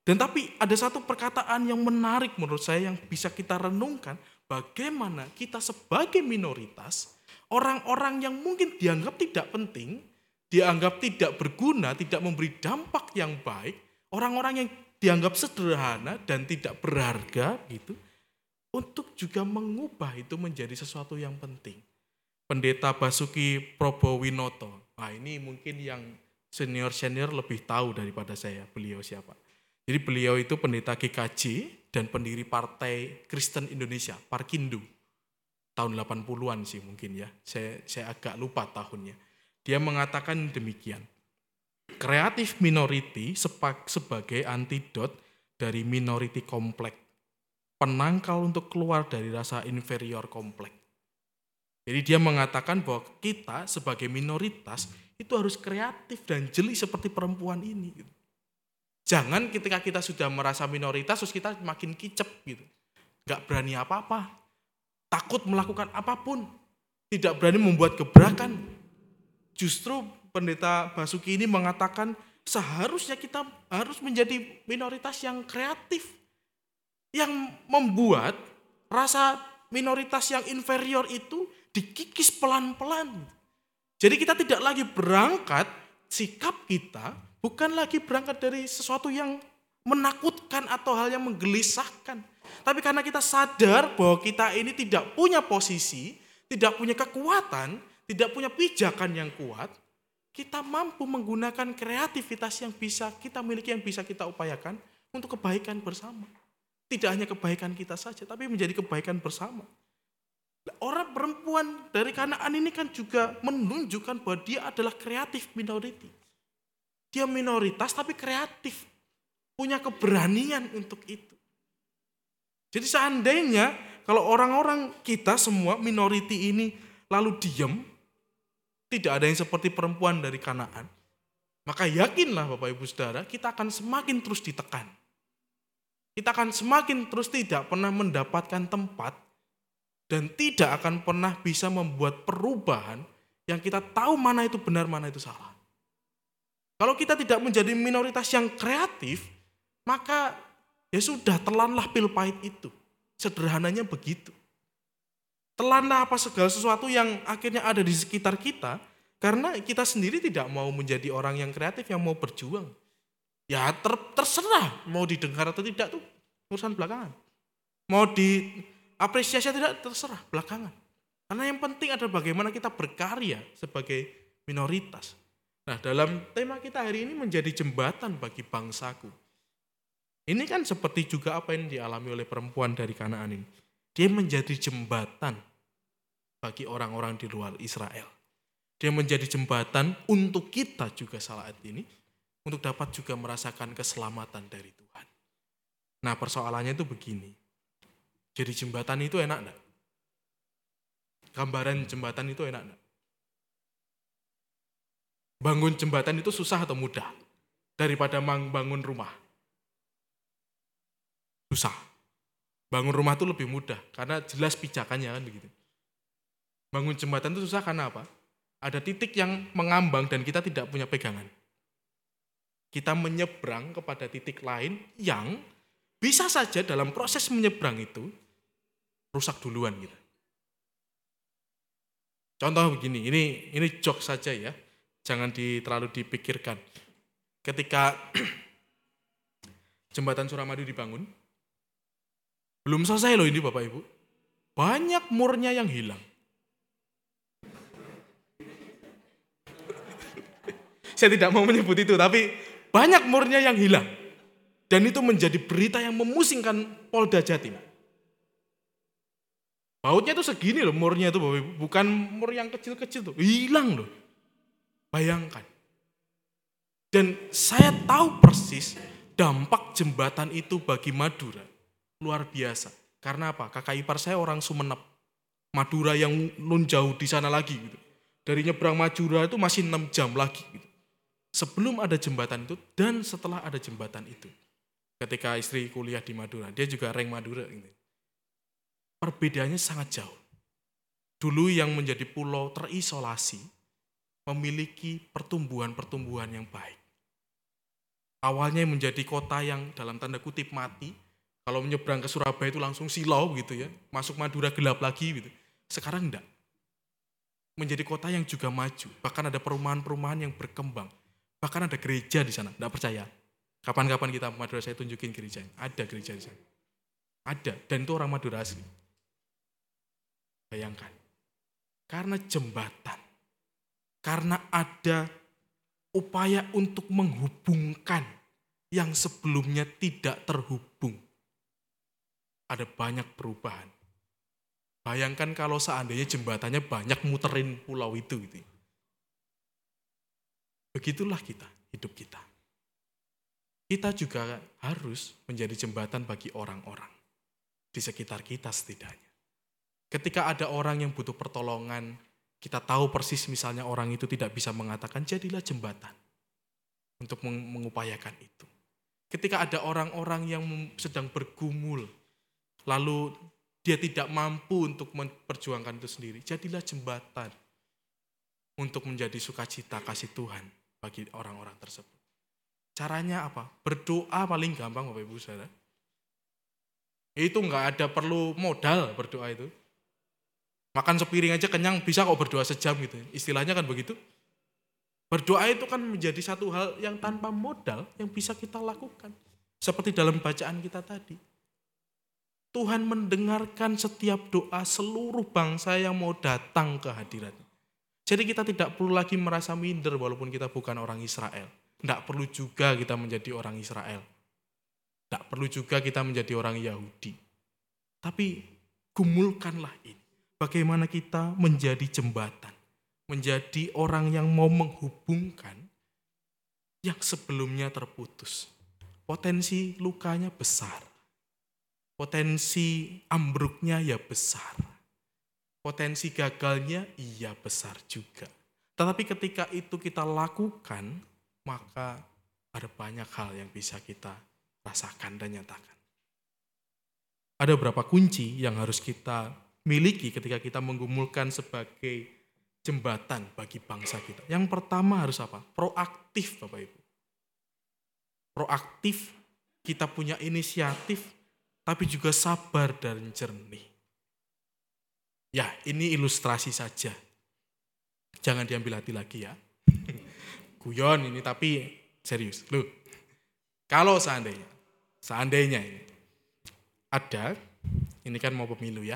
Dan tapi ada satu perkataan yang menarik menurut saya yang bisa kita renungkan. Bagaimana kita sebagai minoritas, orang-orang yang mungkin dianggap tidak penting, dianggap tidak berguna, tidak memberi dampak yang baik, orang-orang yang dianggap sederhana dan tidak berharga gitu, untuk juga mengubah itu menjadi sesuatu yang penting. Pendeta Basuki Probowinoto, nah ini mungkin yang senior-senior lebih tahu daripada saya beliau siapa. Jadi beliau itu pendeta GKJ dan pendiri Partai Kristen Indonesia, Parkindu. Tahun 80-an sih mungkin ya, saya, saya agak lupa tahunnya. Dia mengatakan demikian. Kreatif minority sebagai antidot dari minority komplek. Penangkal untuk keluar dari rasa inferior komplek. Jadi dia mengatakan bahwa kita sebagai minoritas itu harus kreatif dan jeli seperti perempuan ini. Jangan ketika kita sudah merasa minoritas terus kita makin kicep gitu. Gak berani apa-apa. Takut melakukan apa pun. Tidak berani membuat gebrakan. Justru pendeta Basuki ini mengatakan seharusnya kita harus menjadi minoritas yang kreatif. Yang membuat rasa minoritas yang inferior itu dikikis pelan-pelan. Jadi kita tidak lagi berangkat sikap kita bukan lagi berangkat dari sesuatu yang menakutkan atau hal yang menggelisahkan. Tapi karena kita sadar bahwa kita ini tidak punya posisi, tidak punya kekuatan, tidak punya pijakan yang kuat, kita mampu menggunakan kreativitas yang bisa kita miliki, yang bisa kita upayakan untuk kebaikan bersama. Tidak hanya kebaikan kita saja, tapi menjadi kebaikan bersama. Orang perempuan dari Kanaan ini kan juga menunjukkan bahwa dia adalah kreatif minority. Dia minoritas tapi kreatif. Punya keberanian untuk itu. Jadi seandainya kalau orang-orang kita semua minority ini lalu diam, tidak ada yang seperti perempuan dari Kanaan, maka yakinlah Bapak Ibu Saudara, kita akan semakin terus ditekan. Kita akan semakin terus tidak pernah mendapatkan tempat dan tidak akan pernah bisa membuat perubahan yang kita tahu mana itu benar, mana itu salah. Kalau kita tidak menjadi minoritas yang kreatif, maka ya sudah telanlah pil pahit itu. Sederhananya begitu. Telanlah apa segala sesuatu yang akhirnya ada di sekitar kita, karena kita sendiri tidak mau menjadi orang yang kreatif, yang mau berjuang. Ya ter, terserah mau didengar atau tidak tuh urusan belakangan. Mau diapresiasi atau tidak terserah belakangan. Karena yang penting adalah bagaimana kita berkarya sebagai minoritas. Nah, dalam tema kita hari ini menjadi jembatan bagi bangsaku. Ini kan seperti juga apa yang dialami oleh perempuan dari Kanaan ini. Dia menjadi jembatan bagi orang-orang di luar Israel. Dia menjadi jembatan untuk kita juga saat ini, untuk dapat juga merasakan keselamatan dari Tuhan. Nah persoalannya itu begini, jadi jembatan itu enak enggak? Gambaran jembatan itu enak enggak? Bangun jembatan itu susah atau mudah? Daripada bangun rumah. Susah. Bangun rumah itu lebih mudah karena jelas pijakannya kan begitu. Bangun jembatan itu susah karena apa? Ada titik yang mengambang dan kita tidak punya pegangan. Kita menyeberang kepada titik lain yang bisa saja dalam proses menyeberang itu rusak duluan gitu. Contoh begini, ini ini jok saja ya jangan di, terlalu dipikirkan. Ketika jembatan Suramadu dibangun, belum selesai loh ini Bapak Ibu. Banyak murnya yang hilang. Saya tidak mau menyebut itu, tapi banyak murnya yang hilang. Dan itu menjadi berita yang memusingkan Polda Jatim. Bautnya tuh segini loh murnya tuh Bapak Ibu. Bukan mur yang kecil-kecil tuh. Hilang loh. Bayangkan. Dan saya tahu persis dampak jembatan itu bagi Madura. Luar biasa. Karena apa? Kakak ipar saya orang Sumenep. Madura yang nun jauh di sana lagi gitu. Dari nyebrang Madura itu masih 6 jam lagi gitu. Sebelum ada jembatan itu dan setelah ada jembatan itu. Ketika istri kuliah di Madura, dia juga reng Madura gitu. Perbedaannya sangat jauh. Dulu yang menjadi pulau terisolasi memiliki pertumbuhan-pertumbuhan yang baik. Awalnya menjadi kota yang dalam tanda kutip mati, kalau menyeberang ke Surabaya itu langsung silau gitu ya, masuk Madura gelap lagi gitu. Sekarang enggak. Menjadi kota yang juga maju, bahkan ada perumahan-perumahan yang berkembang. Bahkan ada gereja di sana, enggak percaya. Kapan-kapan kita Madura saya tunjukin gereja. Ada gereja di sana. Ada, dan itu orang Madura asli. Bayangkan. Karena jembatan. Karena ada upaya untuk menghubungkan yang sebelumnya tidak terhubung. Ada banyak perubahan. Bayangkan kalau seandainya jembatannya banyak muterin pulau itu. Gitu. Begitulah kita, hidup kita. Kita juga harus menjadi jembatan bagi orang-orang di sekitar kita setidaknya. Ketika ada orang yang butuh pertolongan, kita tahu persis misalnya orang itu tidak bisa mengatakan, jadilah jembatan untuk mengupayakan itu. Ketika ada orang-orang yang sedang bergumul, lalu dia tidak mampu untuk memperjuangkan itu sendiri, jadilah jembatan untuk menjadi sukacita kasih Tuhan bagi orang-orang tersebut. Caranya apa? Berdoa paling gampang Bapak Ibu Saudara. Itu nggak ada perlu modal berdoa itu. Makan sepiring aja kenyang bisa kok berdoa sejam gitu. Istilahnya kan begitu. Berdoa itu kan menjadi satu hal yang tanpa modal yang bisa kita lakukan. Seperti dalam bacaan kita tadi. Tuhan mendengarkan setiap doa seluruh bangsa yang mau datang ke hadiratnya. Jadi kita tidak perlu lagi merasa minder walaupun kita bukan orang Israel. Tidak perlu juga kita menjadi orang Israel. Tidak perlu juga kita menjadi orang Yahudi. Tapi gumulkanlah ini bagaimana kita menjadi jembatan, menjadi orang yang mau menghubungkan yang sebelumnya terputus. Potensi lukanya besar, potensi ambruknya ya besar, potensi gagalnya iya besar juga. Tetapi ketika itu kita lakukan, maka ada banyak hal yang bisa kita rasakan dan nyatakan. Ada beberapa kunci yang harus kita miliki ketika kita menggumulkan sebagai jembatan bagi bangsa kita. Yang pertama harus apa? Proaktif Bapak Ibu. Proaktif, kita punya inisiatif, tapi juga sabar dan jernih. Ya, ini ilustrasi saja. Jangan diambil hati lagi ya. Guyon ini tapi serius. Loh, kalau seandainya, seandainya ini ada, ini kan mau pemilu ya,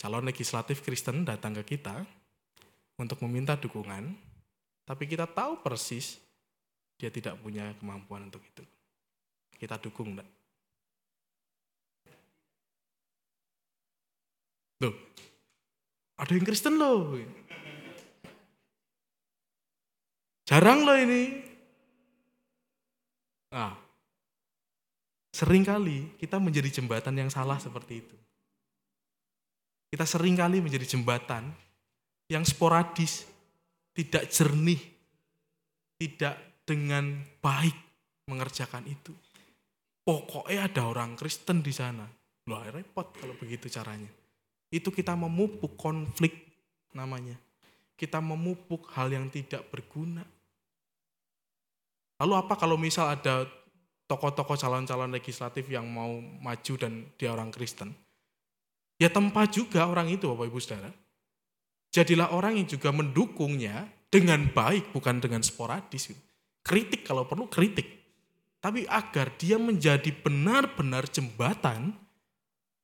calon legislatif Kristen datang ke kita untuk meminta dukungan, tapi kita tahu persis dia tidak punya kemampuan untuk itu. Kita dukung, enggak? Loh, ada yang Kristen loh. Jarang loh ini. Nah, sering kali kita menjadi jembatan yang salah seperti itu. Kita sering kali menjadi jembatan yang sporadis, tidak jernih, tidak dengan baik mengerjakan itu. Pokoknya ada orang Kristen di sana. Loh repot kalau begitu caranya. Itu kita memupuk konflik namanya. Kita memupuk hal yang tidak berguna. Lalu apa kalau misal ada tokoh-tokoh calon-calon legislatif yang mau maju dan dia orang Kristen? Ya tempat juga orang itu Bapak Ibu Saudara. Jadilah orang yang juga mendukungnya dengan baik, bukan dengan sporadis. Kritik kalau perlu kritik. Tapi agar dia menjadi benar-benar jembatan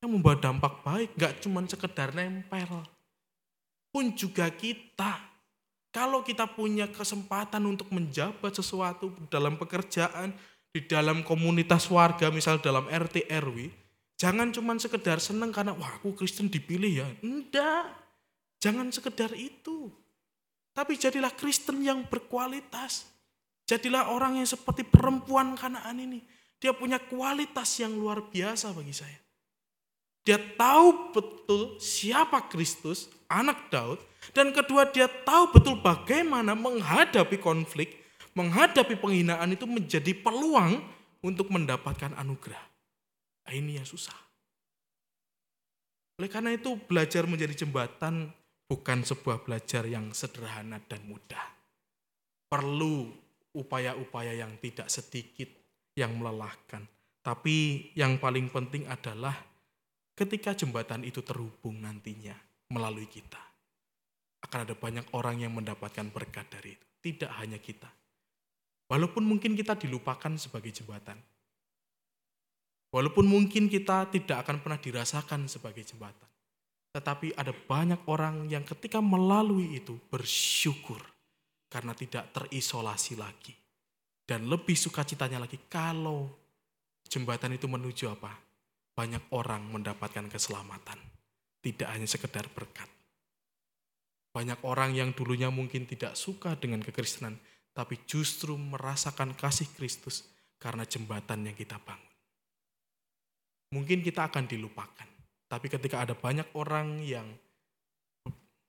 yang membawa dampak baik, gak cuma sekedar nempel. Pun juga kita, kalau kita punya kesempatan untuk menjabat sesuatu dalam pekerjaan, di dalam komunitas warga, misal dalam RT RW, Jangan cuman sekedar seneng karena wah aku Kristen dipilih ya. Enggak. Jangan sekedar itu. Tapi jadilah Kristen yang berkualitas. Jadilah orang yang seperti perempuan kanaan ini. Dia punya kualitas yang luar biasa bagi saya. Dia tahu betul siapa Kristus, anak Daud. Dan kedua dia tahu betul bagaimana menghadapi konflik, menghadapi penghinaan itu menjadi peluang untuk mendapatkan anugerah. Nah, ini yang susah. Oleh karena itu belajar menjadi jembatan bukan sebuah belajar yang sederhana dan mudah. Perlu upaya-upaya yang tidak sedikit yang melelahkan. Tapi yang paling penting adalah ketika jembatan itu terhubung nantinya melalui kita. Akan ada banyak orang yang mendapatkan berkat dari itu. Tidak hanya kita. Walaupun mungkin kita dilupakan sebagai jembatan. Walaupun mungkin kita tidak akan pernah dirasakan sebagai jembatan. Tetapi ada banyak orang yang ketika melalui itu bersyukur karena tidak terisolasi lagi. Dan lebih sukacitanya lagi kalau jembatan itu menuju apa? Banyak orang mendapatkan keselamatan. Tidak hanya sekedar berkat. Banyak orang yang dulunya mungkin tidak suka dengan kekristenan, tapi justru merasakan kasih Kristus karena jembatan yang kita bangun mungkin kita akan dilupakan. Tapi ketika ada banyak orang yang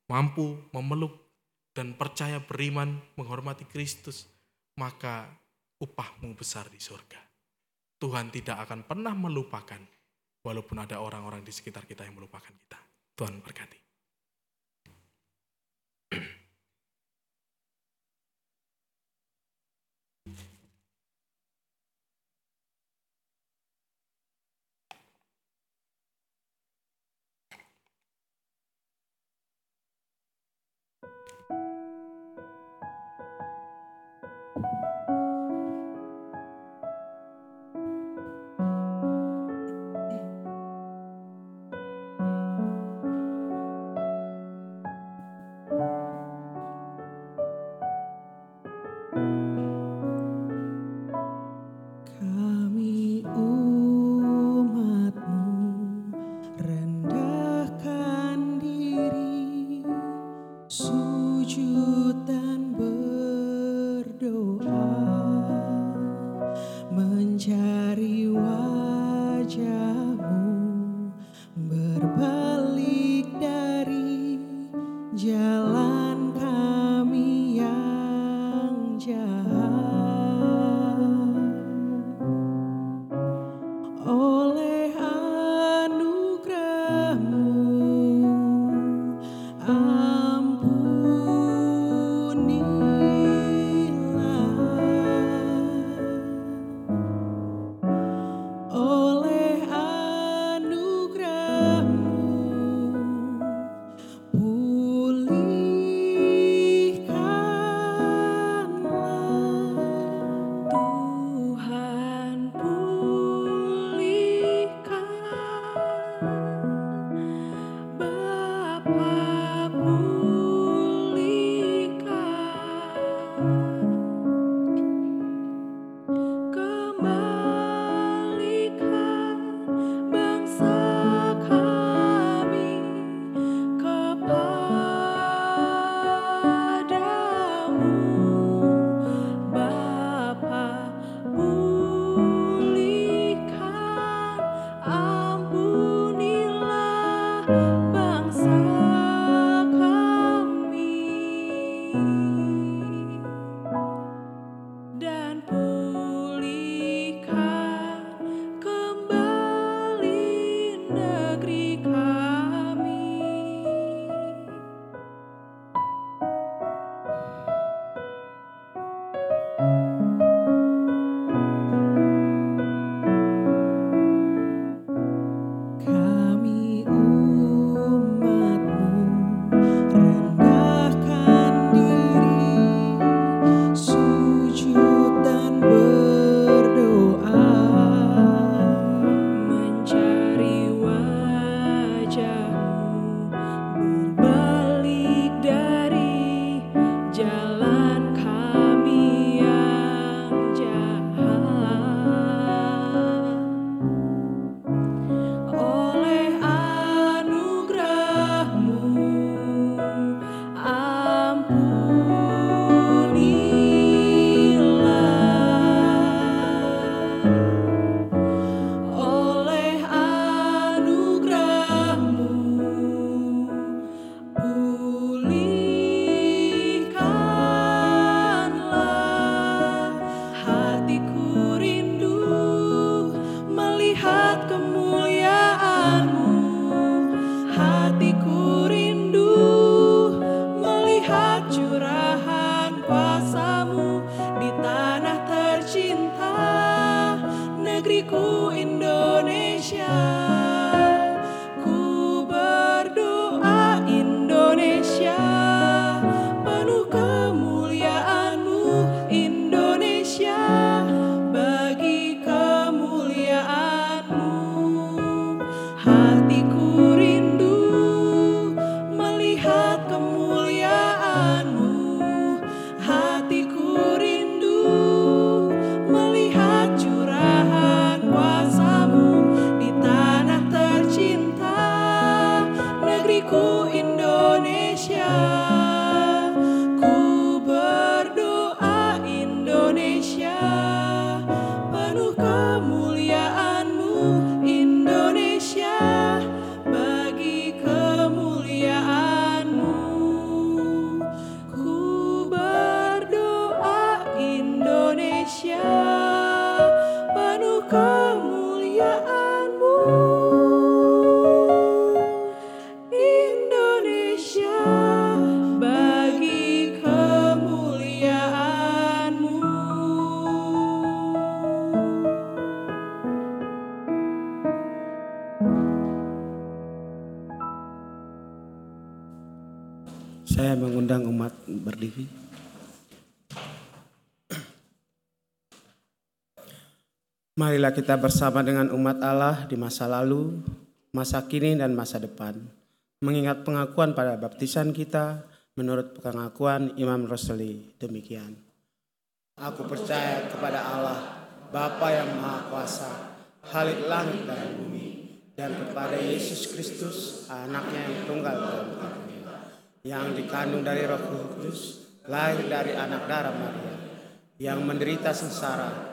mampu memeluk dan percaya beriman menghormati Kristus, maka upahmu besar di surga. Tuhan tidak akan pernah melupakan walaupun ada orang-orang di sekitar kita yang melupakan kita. Tuhan berkati. Kita bersama dengan umat Allah di masa lalu, masa kini, dan masa depan. Mengingat pengakuan pada baptisan kita menurut pengakuan Imam Rosli demikian. Aku percaya kepada Allah, Bapa yang Maha Kuasa, Halik langit dan bumi, dan kepada Yesus Kristus, anaknya yang tunggal dalam karunia, yang dikandung dari roh kudus, lahir dari anak darah Maria, yang menderita sengsara,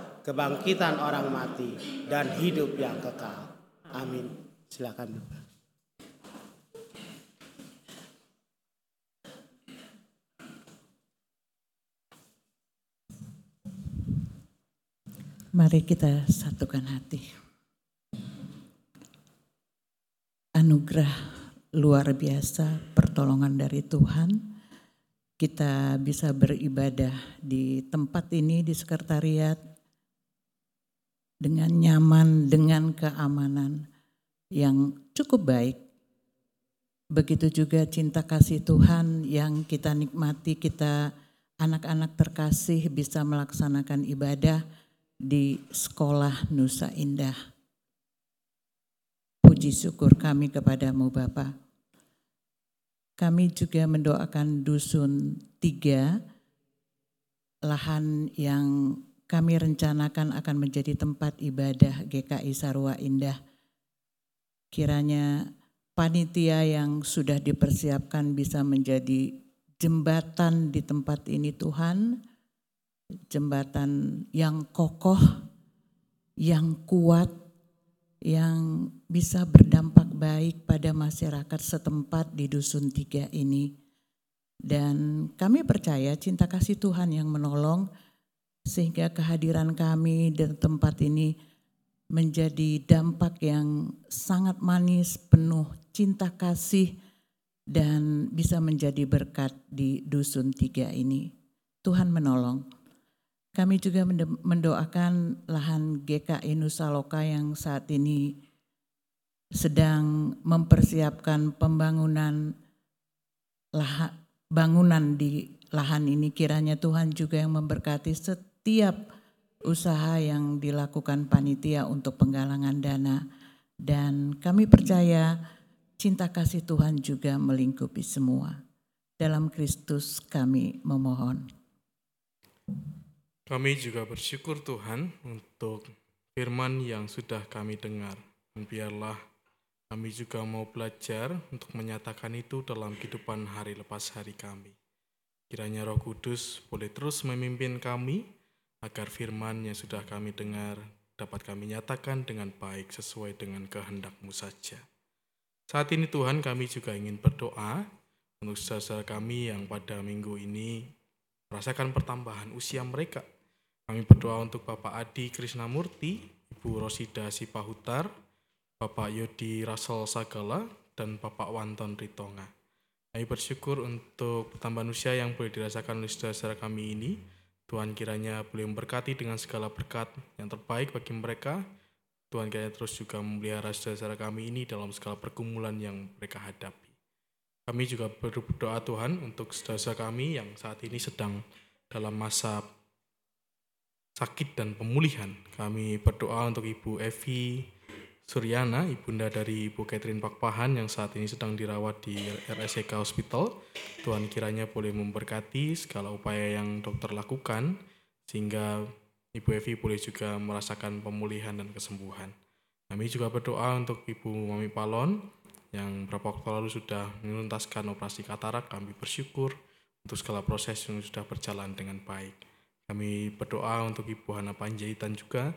kebangkitan orang mati, dan hidup yang kekal. Amin. Silakan. Mari kita satukan hati. Anugerah luar biasa pertolongan dari Tuhan. Kita bisa beribadah di tempat ini di sekretariat dengan nyaman, dengan keamanan yang cukup baik. Begitu juga cinta kasih Tuhan yang kita nikmati, kita anak-anak terkasih bisa melaksanakan ibadah di sekolah Nusa Indah. Puji syukur kami kepadamu Bapa. Kami juga mendoakan dusun tiga, lahan yang kami rencanakan akan menjadi tempat ibadah GKI Sarwa Indah. Kiranya panitia yang sudah dipersiapkan bisa menjadi jembatan di tempat ini Tuhan, jembatan yang kokoh, yang kuat, yang bisa berdampak baik pada masyarakat setempat di Dusun Tiga ini. Dan kami percaya cinta kasih Tuhan yang menolong sehingga kehadiran kami di tempat ini menjadi dampak yang sangat manis, penuh cinta kasih, dan bisa menjadi berkat di Dusun Tiga ini. Tuhan menolong. Kami juga mendoakan lahan GKI Nusa Loka yang saat ini sedang mempersiapkan pembangunan lahan, bangunan di lahan ini. Kiranya Tuhan juga yang memberkati setiap usaha yang dilakukan panitia untuk penggalangan dana. Dan kami percaya cinta kasih Tuhan juga melingkupi semua. Dalam Kristus kami memohon. Kami juga bersyukur Tuhan untuk firman yang sudah kami dengar. Dan biarlah kami juga mau belajar untuk menyatakan itu dalam kehidupan hari lepas hari kami. Kiranya roh kudus boleh terus memimpin kami agar firman yang sudah kami dengar dapat kami nyatakan dengan baik sesuai dengan kehendakmu saja. Saat ini Tuhan kami juga ingin berdoa untuk saudara kami yang pada minggu ini merasakan pertambahan usia mereka kami berdoa untuk Bapak Adi Krisnamurti, Ibu Rosida Sipahutar, Bapak Yodi Rasol Sagala, dan Bapak Wanton Ritonga. Kami bersyukur untuk tambahan usia yang boleh dirasakan oleh saudara kami ini. Tuhan kiranya boleh memberkati dengan segala berkat yang terbaik bagi mereka. Tuhan kiranya terus juga memelihara saudara kami ini dalam segala pergumulan yang mereka hadapi. Kami juga berdoa Tuhan untuk saudara kami yang saat ini sedang dalam masa sakit dan pemulihan. Kami berdoa untuk Ibu Evi Suryana, ibunda dari Ibu Catherine Pakpahan yang saat ini sedang dirawat di RSCK Hospital. Tuhan kiranya boleh memberkati segala upaya yang dokter lakukan, sehingga Ibu Evi boleh juga merasakan pemulihan dan kesembuhan. Kami juga berdoa untuk Ibu Mami Palon yang beberapa waktu lalu sudah menuntaskan operasi katarak. Kami bersyukur untuk segala proses yang sudah berjalan dengan baik. Kami berdoa untuk Ibu Hana Panjaitan juga,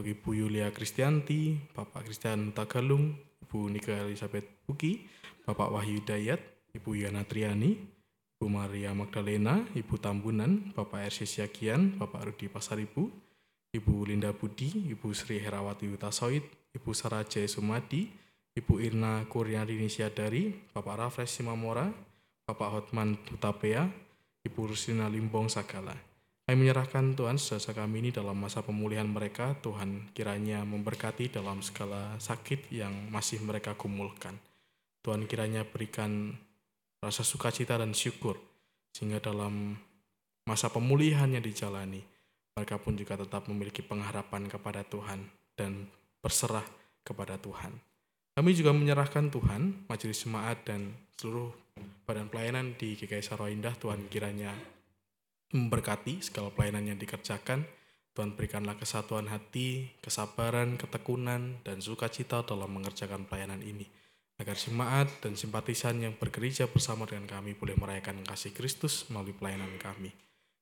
untuk Ibu Yulia Kristianti, Bapak Kristian Tagalung, Ibu Nika Elizabeth Buki, Bapak Wahyu Dayat, Ibu Yana Triani, Ibu Maria Magdalena, Ibu Tambunan, Bapak RC Siagian, Bapak Rudi Pasaribu, Ibu Linda Budi, Ibu Sri Herawati Utasoid, Ibu Saraja Sumadi, Ibu Irna Kurniarini Siadari, Bapak Rafres Simamora, Bapak Hotman Utapea, Ibu Rusina Limbong Sagala. Kami menyerahkan Tuhan saudara kami ini dalam masa pemulihan mereka, Tuhan kiranya memberkati dalam segala sakit yang masih mereka gumulkan. Tuhan kiranya berikan rasa sukacita dan syukur, sehingga dalam masa pemulihan yang dijalani, mereka pun juga tetap memiliki pengharapan kepada Tuhan dan berserah kepada Tuhan. Kami juga menyerahkan Tuhan, majelis jemaat dan seluruh badan pelayanan di GKI Sarwa Indah, Tuhan kiranya memberkati segala pelayanan yang dikerjakan. Tuhan berikanlah kesatuan hati, kesabaran, ketekunan, dan sukacita dalam mengerjakan pelayanan ini. Agar jemaat dan simpatisan yang bergereja bersama dengan kami boleh merayakan kasih Kristus melalui pelayanan kami.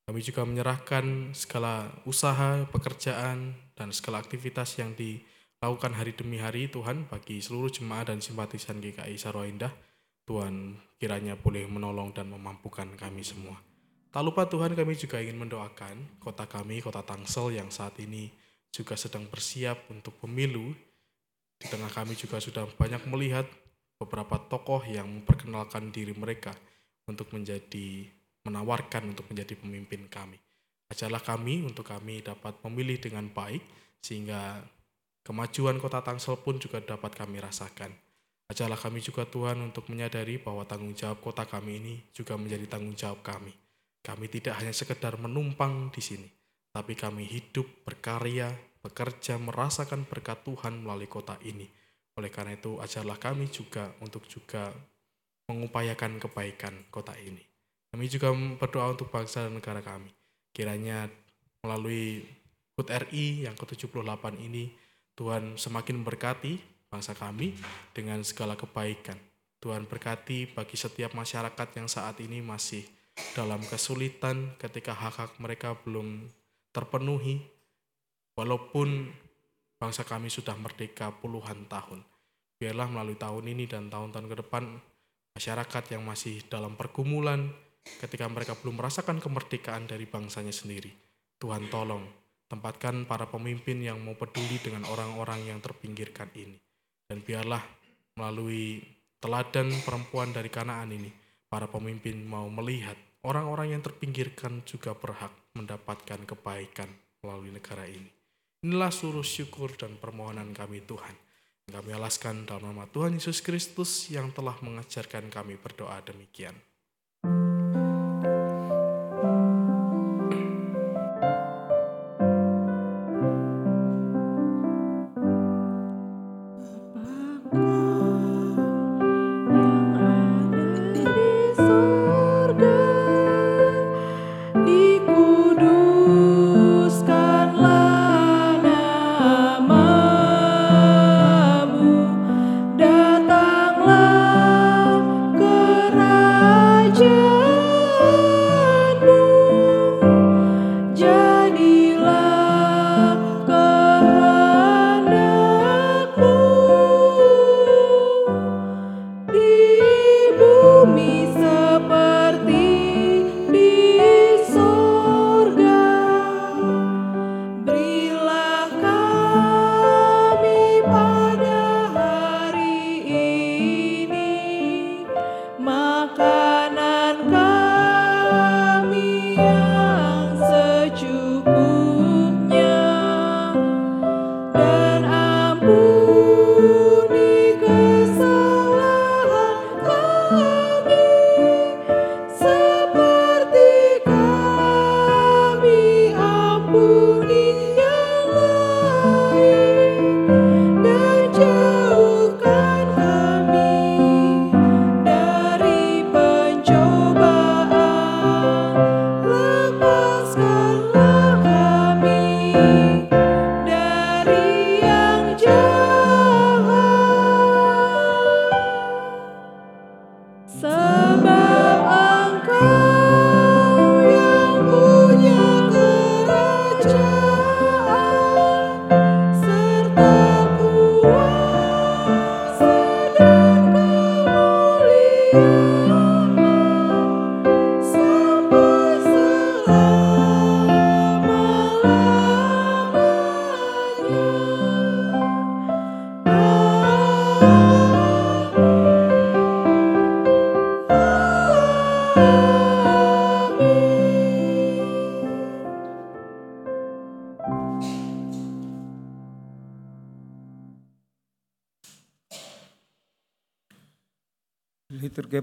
Kami juga menyerahkan segala usaha, pekerjaan, dan segala aktivitas yang dilakukan hari demi hari Tuhan bagi seluruh jemaat dan simpatisan GKI Sarwa Indah. Tuhan kiranya boleh menolong dan memampukan kami semua. Tak lupa Tuhan kami juga ingin mendoakan kota kami, kota Tangsel yang saat ini juga sedang bersiap untuk pemilu. Di tengah kami juga sudah banyak melihat beberapa tokoh yang memperkenalkan diri mereka untuk menjadi menawarkan untuk menjadi pemimpin kami. Ajarlah kami untuk kami dapat memilih dengan baik sehingga kemajuan kota Tangsel pun juga dapat kami rasakan. Ajarlah kami juga Tuhan untuk menyadari bahwa tanggung jawab kota kami ini juga menjadi tanggung jawab kami. Kami tidak hanya sekedar menumpang di sini, tapi kami hidup, berkarya, bekerja, merasakan berkat Tuhan melalui kota ini. Oleh karena itu, ajarlah kami juga untuk juga mengupayakan kebaikan kota ini. Kami juga berdoa untuk bangsa dan negara kami. Kiranya melalui HUT RI yang ke-78 ini, Tuhan semakin memberkati bangsa kami dengan segala kebaikan. Tuhan berkati bagi setiap masyarakat yang saat ini masih dalam kesulitan ketika hak-hak mereka belum terpenuhi, walaupun bangsa kami sudah merdeka puluhan tahun. Biarlah melalui tahun ini dan tahun-tahun ke depan, masyarakat yang masih dalam pergumulan ketika mereka belum merasakan kemerdekaan dari bangsanya sendiri. Tuhan tolong, tempatkan para pemimpin yang mau peduli dengan orang-orang yang terpinggirkan ini. Dan biarlah melalui teladan perempuan dari Kanaan ini, para pemimpin mau melihat orang-orang yang terpinggirkan juga berhak mendapatkan kebaikan melalui negara ini. Inilah suruh syukur dan permohonan kami Tuhan. Kami alaskan dalam nama Tuhan Yesus Kristus yang telah mengajarkan kami berdoa demikian.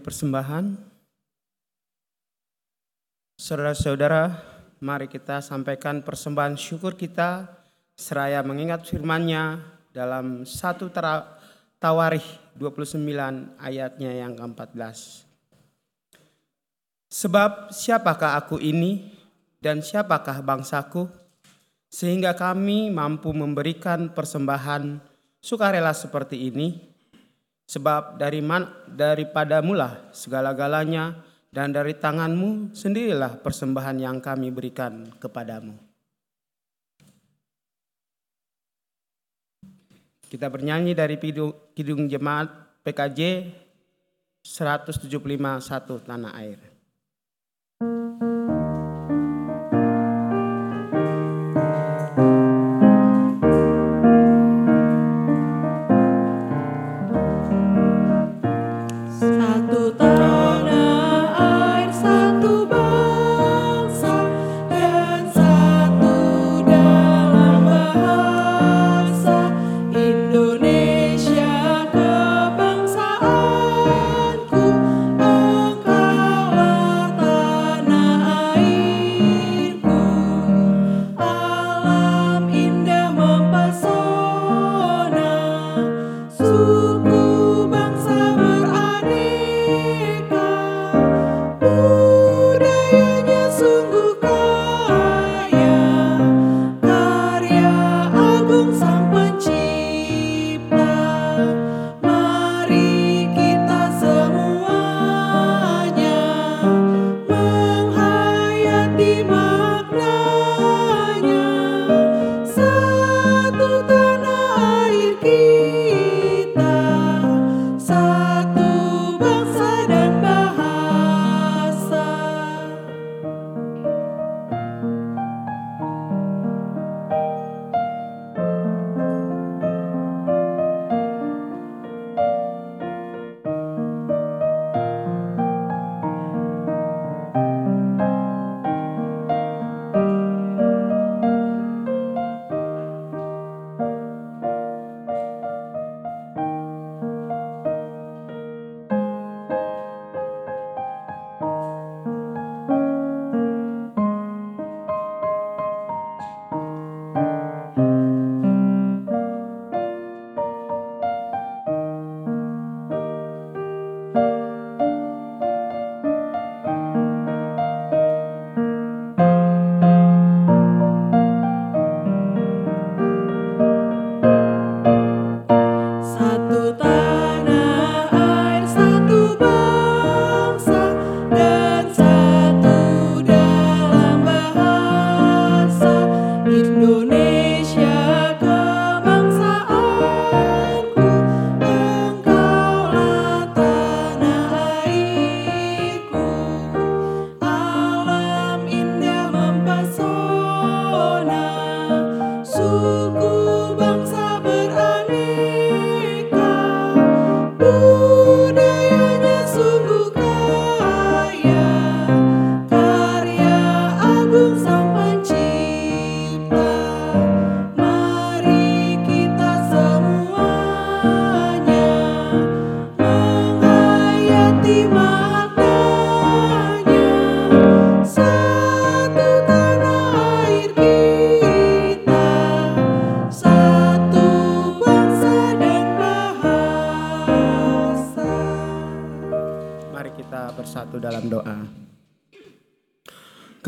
Persembahan. Saudara-saudara, mari kita sampaikan persembahan syukur kita seraya mengingat firman-Nya dalam satu Tawarikh 29 ayatnya yang ke-14. Sebab siapakah aku ini dan siapakah bangsaku sehingga kami mampu memberikan persembahan sukarela seperti ini Sebab dari man, daripada mula segala-galanya dan dari tanganmu sendirilah persembahan yang kami berikan kepadamu. Kita bernyanyi dari Kidung Jemaat PKJ 175 1 Tanah Air.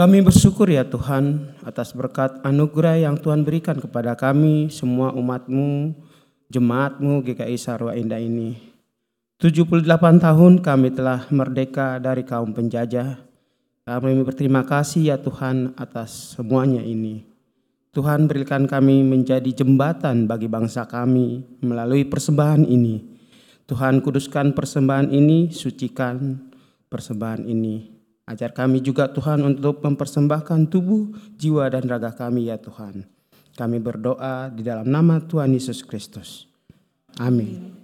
Kami bersyukur ya Tuhan atas berkat anugerah yang Tuhan berikan kepada kami semua umatmu, jemaatmu GKI Sarwa Indah ini. 78 tahun kami telah merdeka dari kaum penjajah. Kami berterima kasih ya Tuhan atas semuanya ini. Tuhan berikan kami menjadi jembatan bagi bangsa kami melalui persembahan ini. Tuhan kuduskan persembahan ini, sucikan persembahan ini. Ajar kami juga Tuhan untuk mempersembahkan tubuh, jiwa, dan raga kami ya Tuhan. Kami berdoa di dalam nama Tuhan Yesus Kristus. Amin.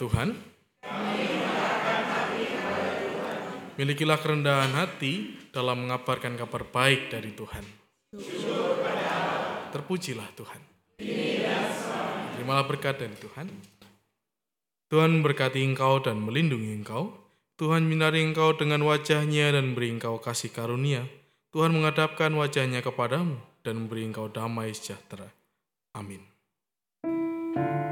Tuhan. Milikilah kerendahan hati dalam mengabarkan kabar baik dari Tuhan. Terpujilah Tuhan. Terimalah berkat dari Tuhan. Tuhan berkati engkau dan melindungi engkau. Tuhan minari engkau dengan wajahnya dan beri engkau kasih karunia. Tuhan menghadapkan wajahnya kepadamu dan memberi engkau damai sejahtera. Amin. Thank